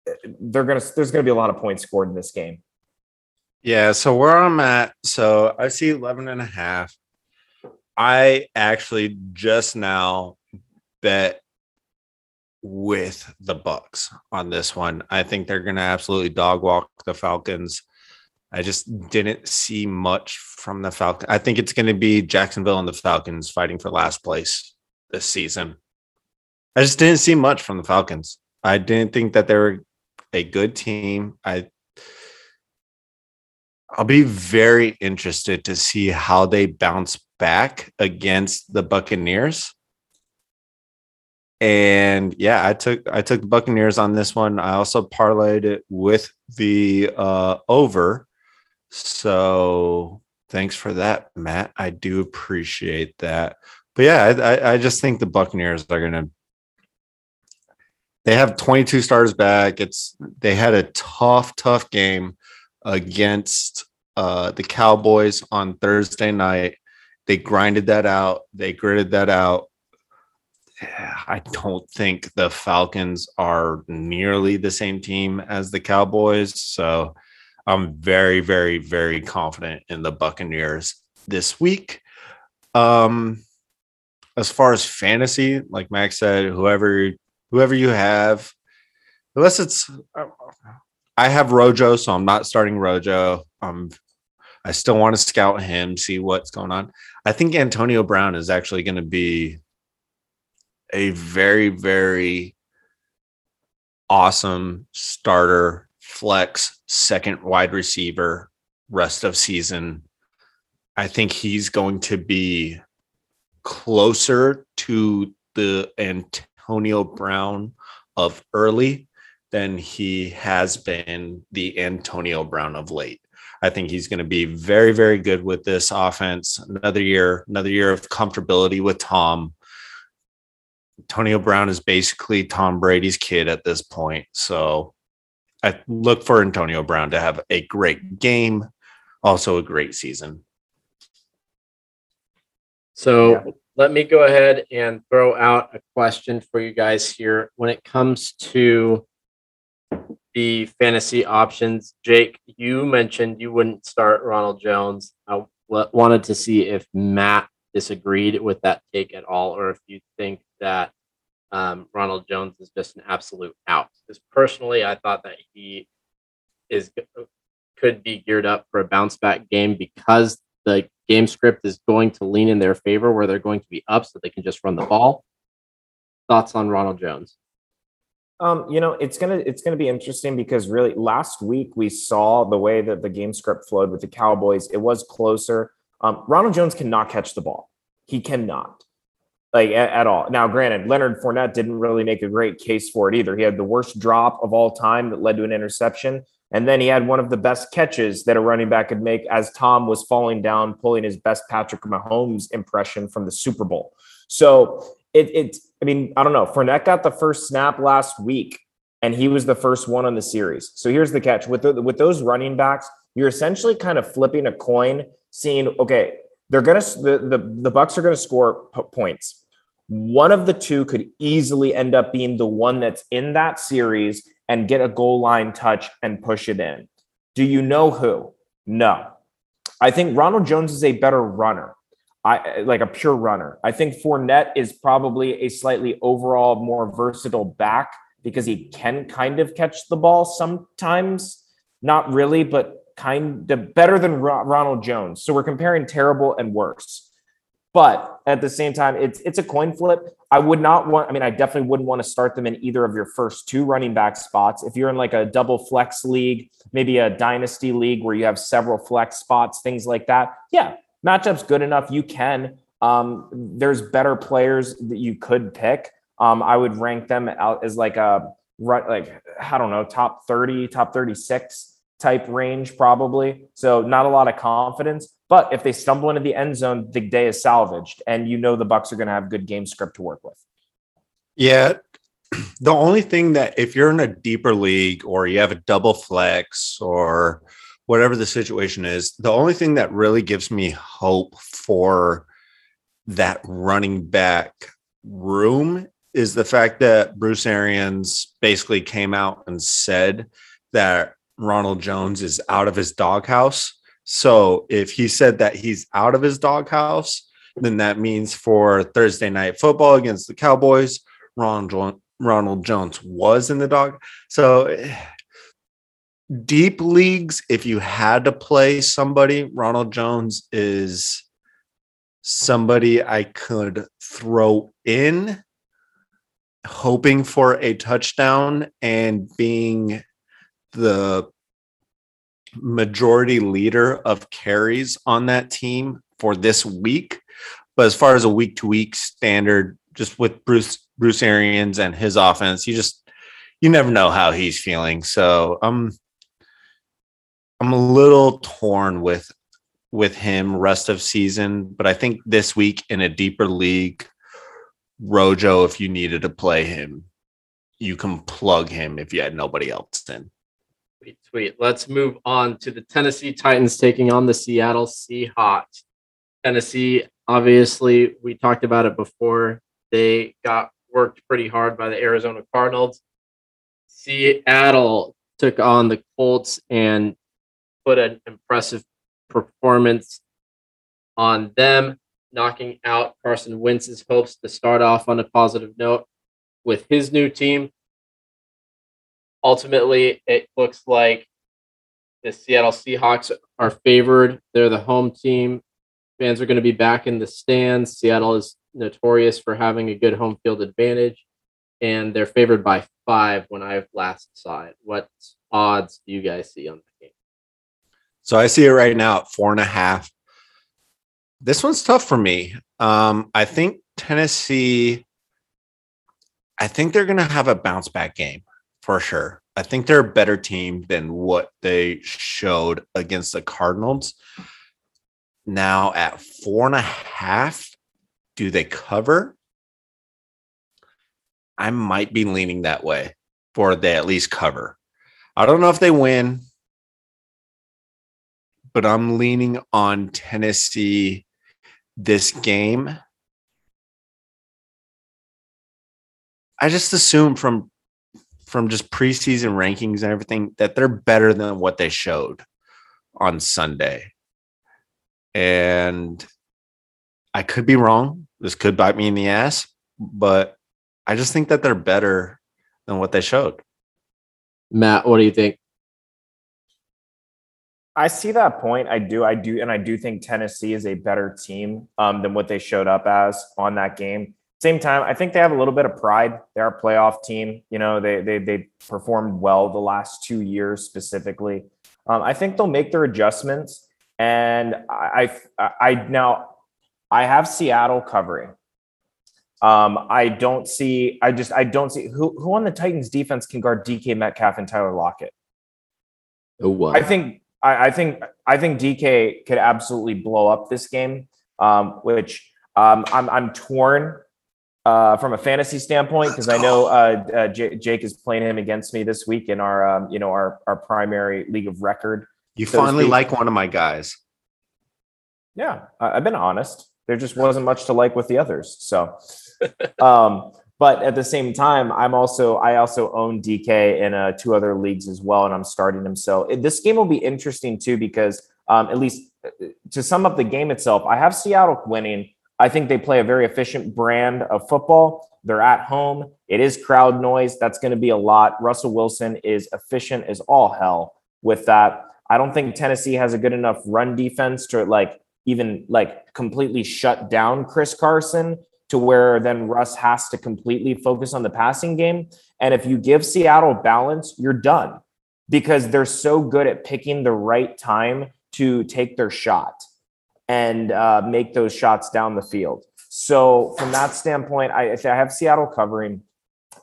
eh, they're gonna there's gonna be a lot of points scored in this game.
Yeah, so where I'm at, so I see 11 and a half. I actually just now bet with the Bucks on this one. I think they're going to absolutely dog walk the Falcons. I just didn't see much from the Falcons. I think it's going to be Jacksonville and the Falcons fighting for last place this season. I just didn't see much from the Falcons. I didn't think that they were a good team. I I'll be very interested to see how they bounce back against the Buccaneers. And yeah, I took I took the Buccaneers on this one. I also parlayed it with the uh, over. So thanks for that, Matt. I do appreciate that. But yeah, I, I just think the Buccaneers are gonna. They have 22 stars back. It's they had a tough, tough game against uh, the Cowboys on Thursday night. They grinded that out. They gritted that out. (sighs) I don't think the Falcons are nearly the same team as the Cowboys. So I'm very, very, very confident in the Buccaneers this week. Um, as far as fantasy, like Max said, whoever whoever you have, unless it's I have Rojo, so I'm not starting Rojo. I'm I still want to scout him, see what's going on. I think Antonio Brown is actually going to be a very, very awesome starter, flex, second wide receiver, rest of season. I think he's going to be closer to the Antonio Brown of early than he has been the Antonio Brown of late. I think he's going to be very, very good with this offense. Another year, another year of comfortability with Tom. Antonio Brown is basically Tom Brady's kid at this point. So I look for Antonio Brown to have a great game, also a great season.
So yeah. let me go ahead and throw out a question for you guys here. When it comes to the fantasy options. Jake, you mentioned you wouldn't start Ronald Jones. I wanted to see if Matt disagreed with that take at all, or if you think that um, Ronald Jones is just an absolute out. Because personally, I thought that he is could be geared up for a bounce back game because the game script is going to lean in their favor, where they're going to be up, so they can just run the ball. Thoughts on Ronald Jones?
Um, you know, it's gonna it's gonna be interesting because really last week we saw the way that the game script flowed with the Cowboys. It was closer. Um, Ronald Jones cannot catch the ball. He cannot, like at, at, all. Now, granted, Leonard Fournette didn't really make a great case for it either. He had the worst drop of all time that led to an interception, and then he had one of the best catches that a running back could make as Tom was falling down, pulling his best Patrick Mahomes impression from the Super Bowl. So it, it I mean, I don't know. Fournette got the first snap last week, and he was the first one on the series. So here's the catch with the, with those running backs, you're essentially kind of flipping a coin, seeing okay, they're gonna the the, the Bucks are gonna score p- points. One of the two could easily end up being the one that's in that series and get a goal line touch and push it in. Do you know who? No. I think Ronald Jones is a better runner. I like a pure runner. I think Fournette is probably a slightly overall more versatile back because he can kind of catch the ball sometimes. Not really, but kind of better than Ronald Jones. So we're comparing terrible and worse. But at the same time, it's it's a coin flip. I would not want. I mean, I definitely wouldn't want to start them in either of your first two running back spots. If you're in like a double flex league, maybe a dynasty league where you have several flex spots, things like that. Yeah, matchup's good enough. You can. Um, there's better players that you could pick. Um, I would rank them out as like a like I don't know, top 30, top 36. type range, probably. So not a lot of confidence. But if they stumble into the end zone, the day is salvaged, and you know the Bucks are going to have good game script to work with.
Yeah, the only thing that if you're in a deeper league or you have a double flex or whatever the situation is, the only thing that really gives me hope for that running back room is the fact that Bruce Arians basically came out and said that Ronald Jones is out of his doghouse. So if he said that he's out of his doghouse, then that means for Thursday night football against the Cowboys, Ronald Jones was in the dog. So eh, deep leagues, if you had to play somebody, Ronald Jones is somebody I could throw in, hoping for a touchdown and being the majority leader of carries on that team for this week. But as far as a week to week standard, just with Bruce Bruce Arians and his offense, you just you never know how he's feeling. So I'm I'm a little torn with with him rest of season, but I think this week in a deeper league, Rojo, if you needed to play him, you can plug him if you had nobody else in.
Sweet, sweet. Let's move on to the Tennessee Titans taking on the Seattle Seahawks. Tennessee, obviously, we talked about it before. They got worked pretty hard by the Arizona Cardinals. Seattle took on the Colts and put an impressive performance on them, knocking out Carson Wentz's hopes to start off on a positive note with his new team. Ultimately, it looks like the Seattle Seahawks are favored. They're the home team. Fans are going to be back in the stands. Seattle is notorious for having a good home field advantage, and they're favored by five when I last saw it. What odds do you guys see on?
So I see it right now at four and a half. This one's tough for me. Um, I think Tennessee, I think they're going to have a bounce back game for sure. I think they're a better team than what they showed against the Cardinals. Now at four and a half, do they cover? I might be leaning that way for they at least cover. I don't know if they win but I'm leaning on Tennessee this game. I just assume from from just preseason rankings and everything that they're better than what they showed on Sunday. And I could be wrong. This could bite me in the ass, but I just think that they're better than what they showed.
Matt, what do you think?
I see that point. I do. I do. And I do think Tennessee is a better team um, than what they showed up as on that game. Same time, I think they have a little bit of pride. They're a playoff team. You know, they they they performed well the last two years specifically. Um, I think they'll make their adjustments. And I, I, I now I have Seattle covering. Um, I don't see. I just I don't see who who on the Titans defense can guard DK Metcalf and Tyler Lockett.
Oh,
I think I, I, think I think DK could absolutely blow up this game, um, which um, I'm I'm torn uh, from a fantasy standpoint because I know uh, uh, J- Jake is playing him against me this week in our um, you know our our primary league of record.
You so finally like one of my guys.
Yeah, I, I've been honest. There just wasn't much to like with the others, so. (laughs) um, but at the same time, I'm also I also own DK in uh, two other leagues as well, and I'm starting him. So this game will be interesting too because um, at least uh, to sum up the game itself, I have Seattle winning. I think they play a very efficient brand of football. They're at home. It is crowd noise. That's going to be a lot. Russell Wilson is efficient as all hell with that. I don't think Tennessee has a good enough run defense to like even like completely shut down Chris Carson to where then Russ has to completely focus on the passing game. And if you give Seattle balance, you're done because they're so good at picking the right time to take their shot and uh, make those shots down the field. So from that standpoint, I, I have Seattle covering.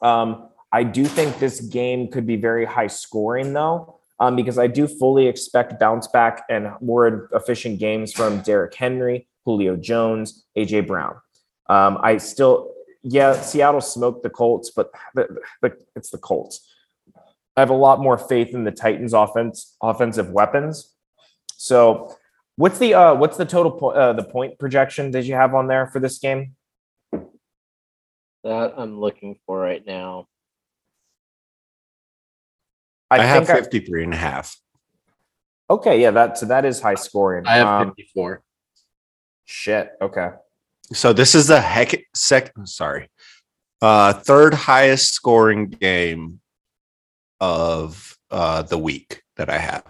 Um, I do think this game could be very high scoring, though. um, because I do fully expect bounce back and more efficient games from Derrick Henry, Julio Jones, AJ Brown. Um, I still, yeah, Seattle smoked the Colts, but the, the, it's the Colts. I have a lot more faith in the Titans' offense, offensive weapons. So, what's the uh, what's the total po- uh, the point projection that you have on there for this game?
That I'm looking for right now.
I, I have 53 I, and a half.
Okay, yeah, that so that is high scoring.
I have um, 54.
Shit. Okay.
So this is the heck second sorry. Uh third highest scoring game of uh the week that I have.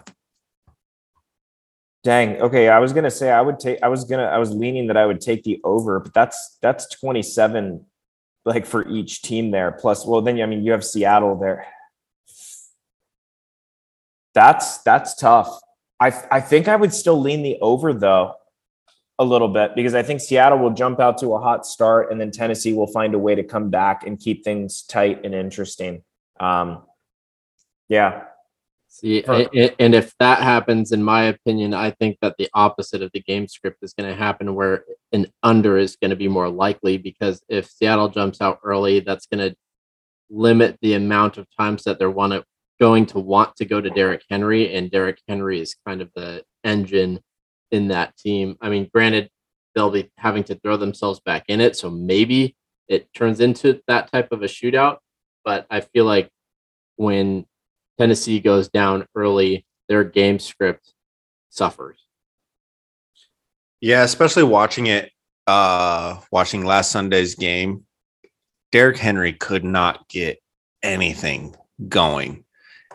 Dang. Okay, I was gonna say I would take. I was gonna. I was leaning that I would take the over, but that's that's twenty seven, like for each team there. Plus, well, then I mean you have Seattle there. That's that's tough. I I think I would still lean the over though, a little bit because I think Seattle will jump out to a hot start and then Tennessee will find a way to come back and keep things tight and interesting. Um, yeah.
See, and if that happens, in my opinion, I think that the opposite of the game script is going to happen, where an under is going to be more likely because if Seattle jumps out early, that's going to limit the amount of times that they're want to, going to want to go to Derrick Henry, and Derrick Henry is kind of the engine in that team. I mean, granted, they'll be having to throw themselves back in it, so maybe it turns into that type of a shootout. But I feel like when Tennessee goes down early, their game script suffers.
Yeah, especially watching it, uh, watching last Sunday's game, Derrick Henry could not get anything going.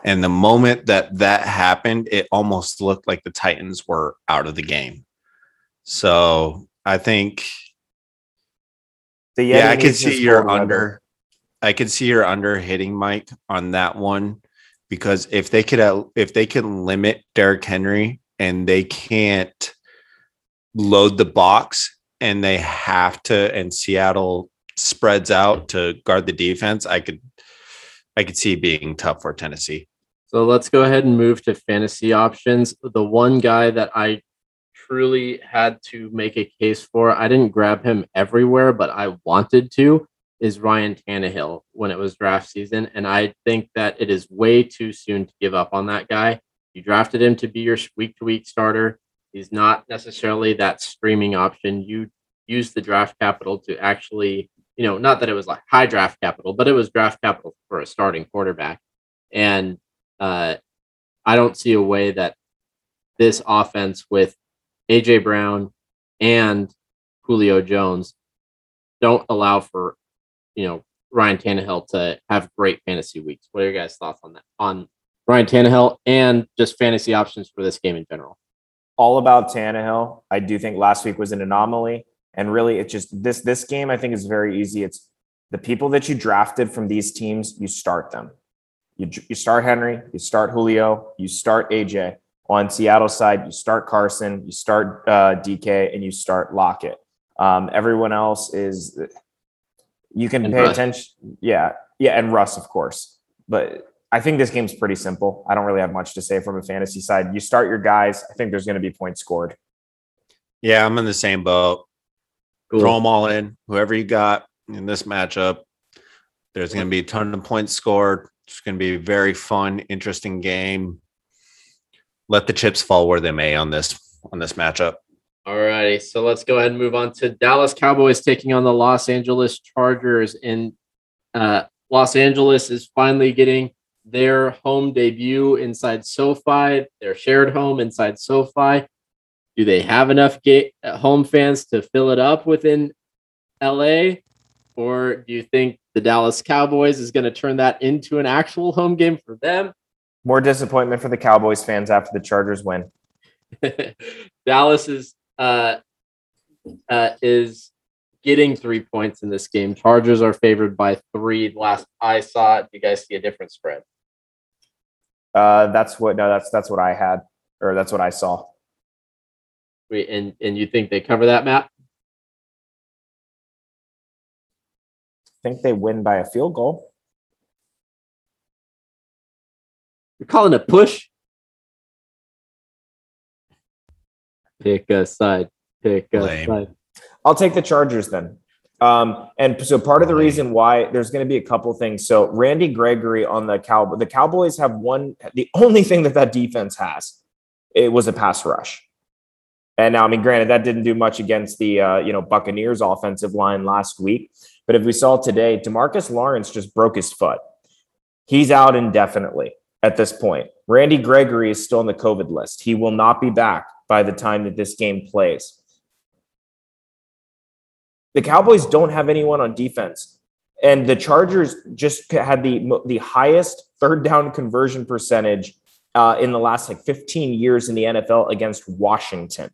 And the moment that that happened, it almost looked like the Titans were out of the game. So I think, yeah, I could see your under. I could see your under hitting Mike on that one because if they could, uh, if they can limit Derrick Henry and they can't load the box and they have to, and Seattle spreads out to guard the defense, I could, I could see being tough for Tennessee.
So let's go ahead and move to fantasy options. The one guy that I truly had to make a case for, I didn't grab him everywhere, but I wanted to, is Ryan Tannehill when it was draft season. And I think that it is way too soon to give up on that guy. You drafted him to be your week to week starter. He's not necessarily that streaming option. You use the draft capital to actually, you know, not that it was like high draft capital, but it was draft capital for a starting quarterback. And uh, I don't see a way that this offense with AJ Brown and Julio Jones don't allow for you know Ryan Tannehill to have great fantasy weeks. What are your guys' thoughts on that? On Ryan Tannehill and just fantasy options for this game in general.
All about Tannehill. I do think last week was an anomaly, and really, it's just this this game. I think is very easy. It's the people that you drafted from these teams. You start them. You, you start Henry, you start Julio, you start AJ. On Seattle side, you start Carson, you start uh, DK, and you start Lockett. Um, everyone else is you can and pay Russ. attention. Yeah, yeah, and Russ, of course. But I think this game's pretty simple. I don't really have much to say from a fantasy side. You start your guys. I think there's going to be points scored.
Yeah, I'm in the same boat. Cool. Throw them all in. Whoever you got in this matchup, there's going to be a ton of points scored. It's going to be a very fun, interesting game. Let the chips fall where they may on this on this matchup.
All righty, so let's go ahead and move on to Dallas Cowboys taking on the Los Angeles Chargers. And uh, Los Angeles is finally getting their home debut inside SoFi, their shared home inside SoFi. Do they have enough gate, uh, home fans to fill it up within LA? Or do you think the Dallas Cowboys is going to turn that into an actual home game for them.
More disappointment for the Cowboys fans after the Chargers win. (laughs)
Dallas is uh, uh, is getting three points in this game. Chargers are favored by three. Last I saw it, you guys see a different spread?
Uh, that's what no, that's that's what I had, or that's what I saw.
Wait, and and you think they cover that, Matt?
think they win by a field goal.
You're calling a push? Pick a side. Pick a
Lame.
side.
I'll take the Chargers then. Um, and so part of the reason why there's going to be a couple things. So Randy Gregory on the Cowboys, the Cowboys have one. The only thing that that defense has it was a pass rush. And now, I mean, granted, that didn't do much against the uh, you know Buccaneers offensive line last week, but if we saw today, Demarcus Lawrence just broke his foot. He's out indefinitely at this point. Randy Gregory is still on the COVID list. He will not be back by the time that this game plays. The Cowboys don't have anyone on defense. And the Chargers just had the the highest third down conversion percentage uh, in the last like 15 years in the NFL against Washington.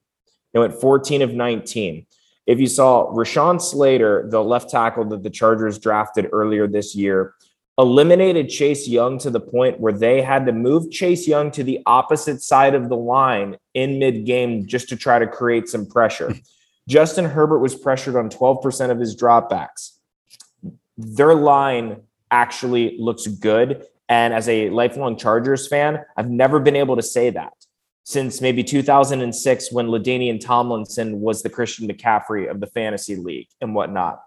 They went 14 of 19. If you saw Rashawn Slater, the left tackle that the Chargers drafted earlier this year, eliminated Chase Young to the point where they had to move Chase Young to the opposite side of the line in mid game just to try to create some pressure. (laughs) Justin Herbert was pressured on 12% of his dropbacks. Their line actually looks good. And as a lifelong Chargers fan, I've never been able to say that since maybe 2006 when LaDainian Tomlinson was the Christian McCaffrey of the fantasy league and whatnot.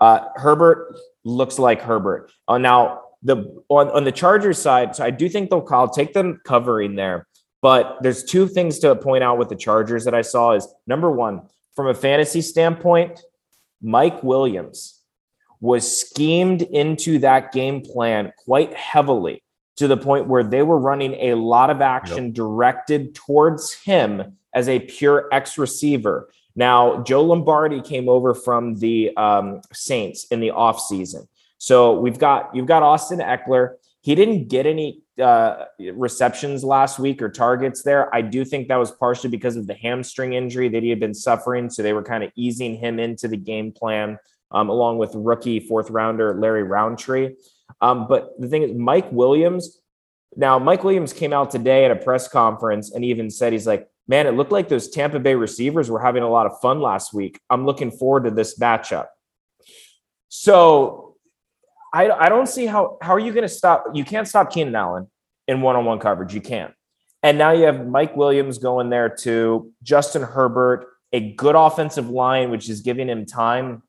Uh, Herbert looks like Herbert. Uh, now, the on, on the Chargers side, so I do think they'll call take them covering there. But there's two things to point out with the Chargers that I saw is number one, from a fantasy standpoint, Mike Williams was schemed into that game plan quite heavily to the point where they were running a lot of action yep. directed towards him as a pure X receiver. Now, Joe Lombardi came over from the um, Saints in the offseason. So we've got you've got Austin Ekeler. He didn't get any uh, receptions last week or targets there. I do think that was partially because of the hamstring injury that he had been suffering. So they were kind of easing him into the game plan, um, along with rookie fourth rounder Larry Rountree. Um, but the thing is, Mike Williams. Now, Mike Williams came out today at a press conference and even said he's like, "Man, it looked like those Tampa Bay receivers were having a lot of fun last week. I'm looking forward to this matchup." So, I I don't see how how are you going to stop? You can't stop Keenan Allen in one-on-one coverage. You can't. And now you have Mike Williams going there to Justin Herbert, a good offensive line, which is giving him time.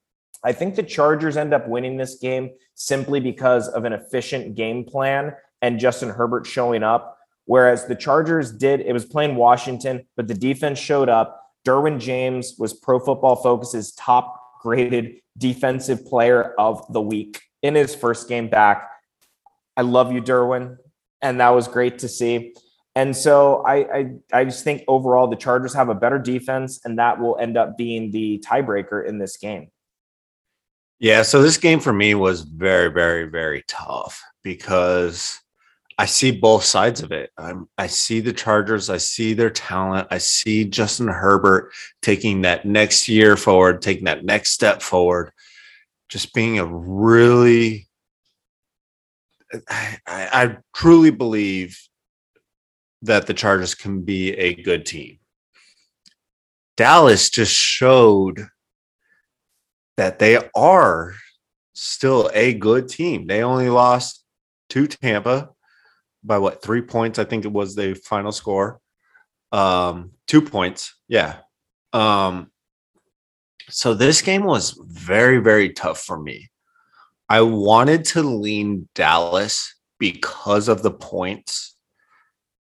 I think the Chargers end up winning this game simply because of an efficient game plan and Justin Herbert showing up. Whereas the Chargers did, it was playing Washington, but the defense showed up. Derwin James was Pro Football Focus's top graded defensive player of the week in his first game back. I love you, Derwin. And that was great to see. And so I, I, I just think overall the Chargers have a better defense, and that will end up being the tiebreaker in this game.
Yeah, so this game for me was very, very, very tough because I see both sides of it. I'm, I see the Chargers, I see their talent, I see Justin Herbert taking that next year forward, taking that next step forward, just being a really. I, I, I truly believe that the Chargers can be a good team. Dallas just showed that they are still a good team. They only lost to Tampa by what three points? I think it was the final score. Um, two points. Yeah. Um, so this game was very, very tough for me. I wanted to lean Dallas because of the points,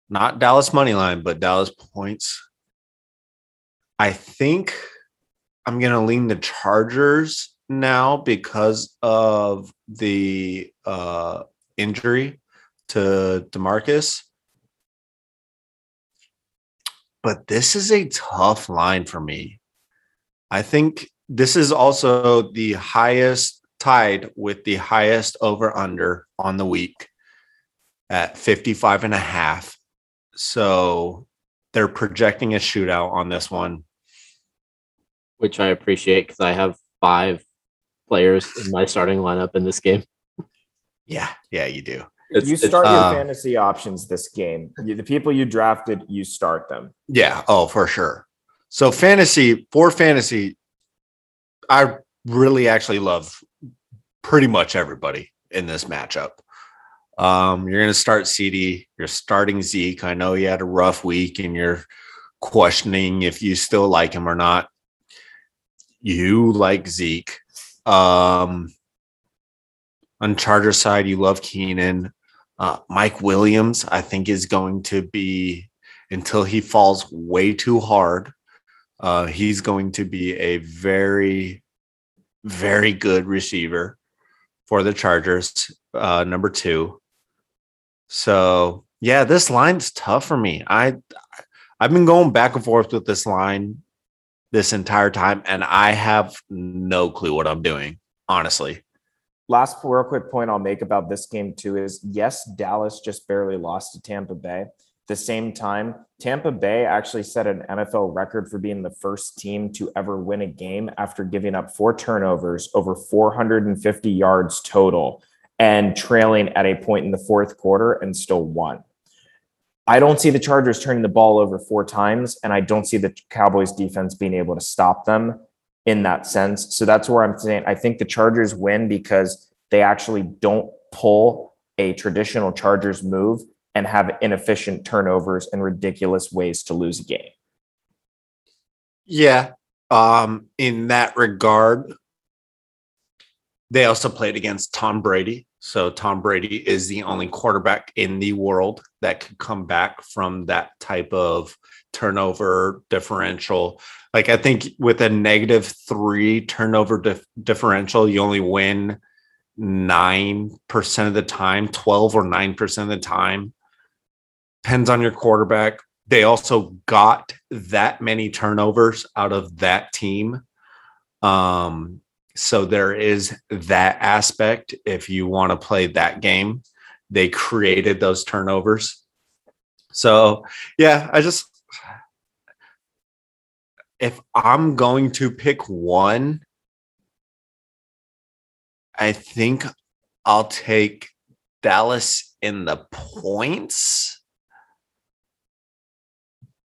not Dallas money line, but Dallas points. I think I'm going to lean the Chargers now because of the uh, injury to Demarcus. But this is a tough line for me. I think this is also the highest tied with the highest over under on the week at 55 and a half. So they're projecting a shootout on this one
which I appreciate because I have five players in my starting lineup in this game.
Yeah, yeah, you do.
It's, you start your uh, fantasy options this game. You, the people you drafted, you start them.
Yeah. Oh, for sure. So fantasy for fantasy, I really actually love pretty much everybody in this matchup. Um, you're going to start CD. You're starting Zeke. I know you had a rough week and you're questioning if you still like him or not. You like Zeke. Um, on Charger side, you love Keenan. Uh, Mike Williams, I think, is going to be until he falls way too hard. Uh, he's going to be a very, very good receiver for the Chargers. Uh, number two. So yeah, this line's tough for me. I I've been going back and forth with this line this entire time, and I have no clue what I'm doing, honestly.
Last real quick point I'll make about this game too is yes, Dallas just barely lost to Tampa Bay. The same time, Tampa Bay actually set an NFL record for being the first team to ever win a game after giving up four turnovers over 450 yards total and trailing at a point in the fourth quarter and still won. I don't see the Chargers turning the ball over four times, and I don't see the Cowboys defense being able to stop them in that sense. So that's where I'm saying I think the Chargers win because they actually don't pull a traditional Chargers move and have inefficient turnovers and ridiculous ways to lose a game.
Yeah. Um, in that regard, they also played against Tom Brady. So Tom Brady is the only quarterback in the world that could come back from that type of turnover differential. Like I think with a negative three turnover dif- differential, you only win nine percent of the time, twelve or nine percent of the time. Depends on your quarterback. They also got that many turnovers out of that team. Um, so there is that aspect. If you want to play that game, they created those turnovers. So yeah, I just if I'm going to pick one, I think I'll take Dallas in the points,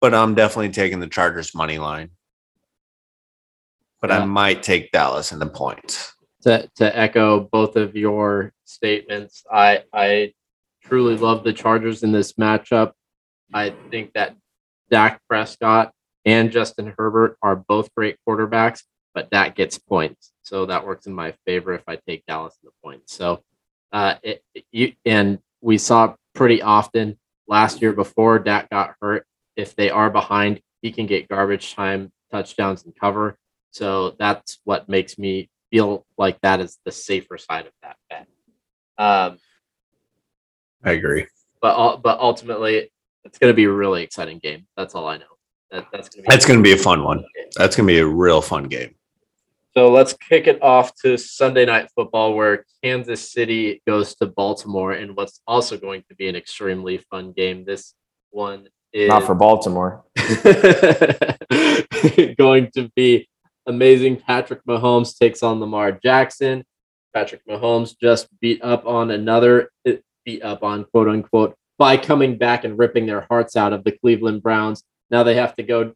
but I'm definitely taking the Chargers money line but yeah. I might take Dallas in the points.
To to echo both of your statements, I I truly love the Chargers in this matchup. I think that Dak Prescott and Justin Herbert are both great quarterbacks, but Dak gets points, so that works in my favor if I take Dallas in the points. So, uh, it, it, you and we saw pretty often last year before Dak got hurt. If they are behind, he can get garbage time touchdowns and cover. So that's what makes me feel like that is the safer side of that bet. Um,
I agree.
But but ultimately, it's going to be a really exciting game. That's all I know. That,
that's going to be. That's going to be a fun one. Game. That's going to be a real fun game.
So let's kick it off to Sunday night football, where Kansas City goes to Baltimore, and what's also going to be an extremely fun game. This one is
not for Baltimore. (laughs)
going to be amazing. Patrick Mahomes takes on Lamar Jackson. Patrick Mahomes just beat up on another, eh, beat up on quote unquote, by coming back and ripping their hearts out of the Cleveland Browns. Now they have to go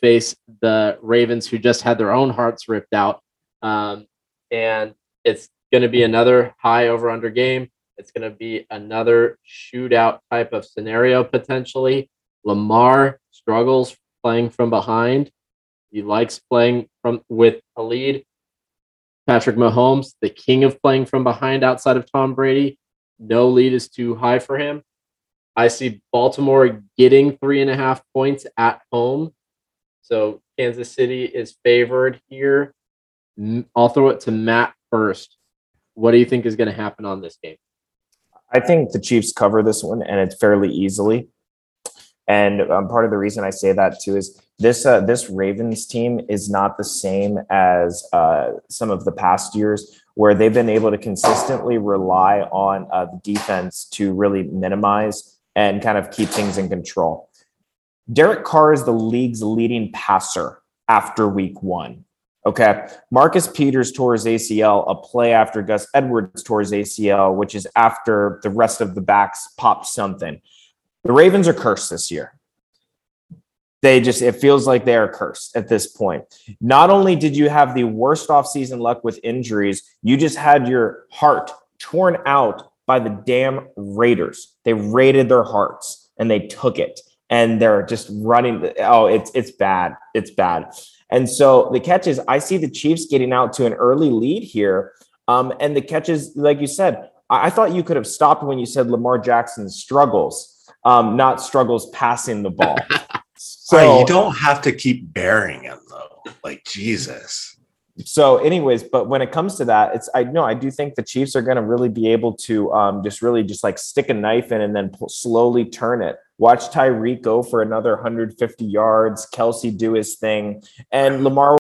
face the Ravens, who just had their own hearts ripped out. Um, and it's going to be another high over under game. It's going to be another shootout type of scenario potentially. Lamar struggles playing from behind. He likes playing from with a lead. Patrick Mahomes, the king of playing from behind outside of Tom Brady. No lead is too high for him. I see Baltimore getting three and a half points at home. So Kansas City is favored here. I'll throw it to Matt first. What do you think is going to happen on this game?
I think the Chiefs cover this one and it's fairly easily. And um, part of the reason I say that too is this uh, this Ravens team is not the same as uh, some of the past years where they've been able to consistently rely on uh, the defense to really minimize and kind of keep things in control. Derek Carr is the league's leading passer after week one. Okay. Marcus Peters tore his ACL a play after Gus Edwards tore his ACL, which is after the rest of the backs popped something. The Ravens are cursed this year. They just, it feels like they are cursed at this point. Not only did you have the worst offseason luck with injuries, you just had your heart torn out by the damn Raiders. They raided their hearts and they took it. and they're just running. Oh, it's it's bad. It's bad. And so the catch is, I see the Chiefs getting out to an early lead here. Um, and the catches, like you said, I, I thought you could have stopped when you said Lamar Jackson struggles, um, not struggles passing the ball. (laughs)
so right, you don't have to keep burying him though. Like Jesus.
So anyways but when it comes to that it's i know i do think the chiefs are going to really be able to um, just really just like stick a knife in and then pull, slowly turn it. Watch tyreek go for another 150 yards. Kelce do his thing. And lamar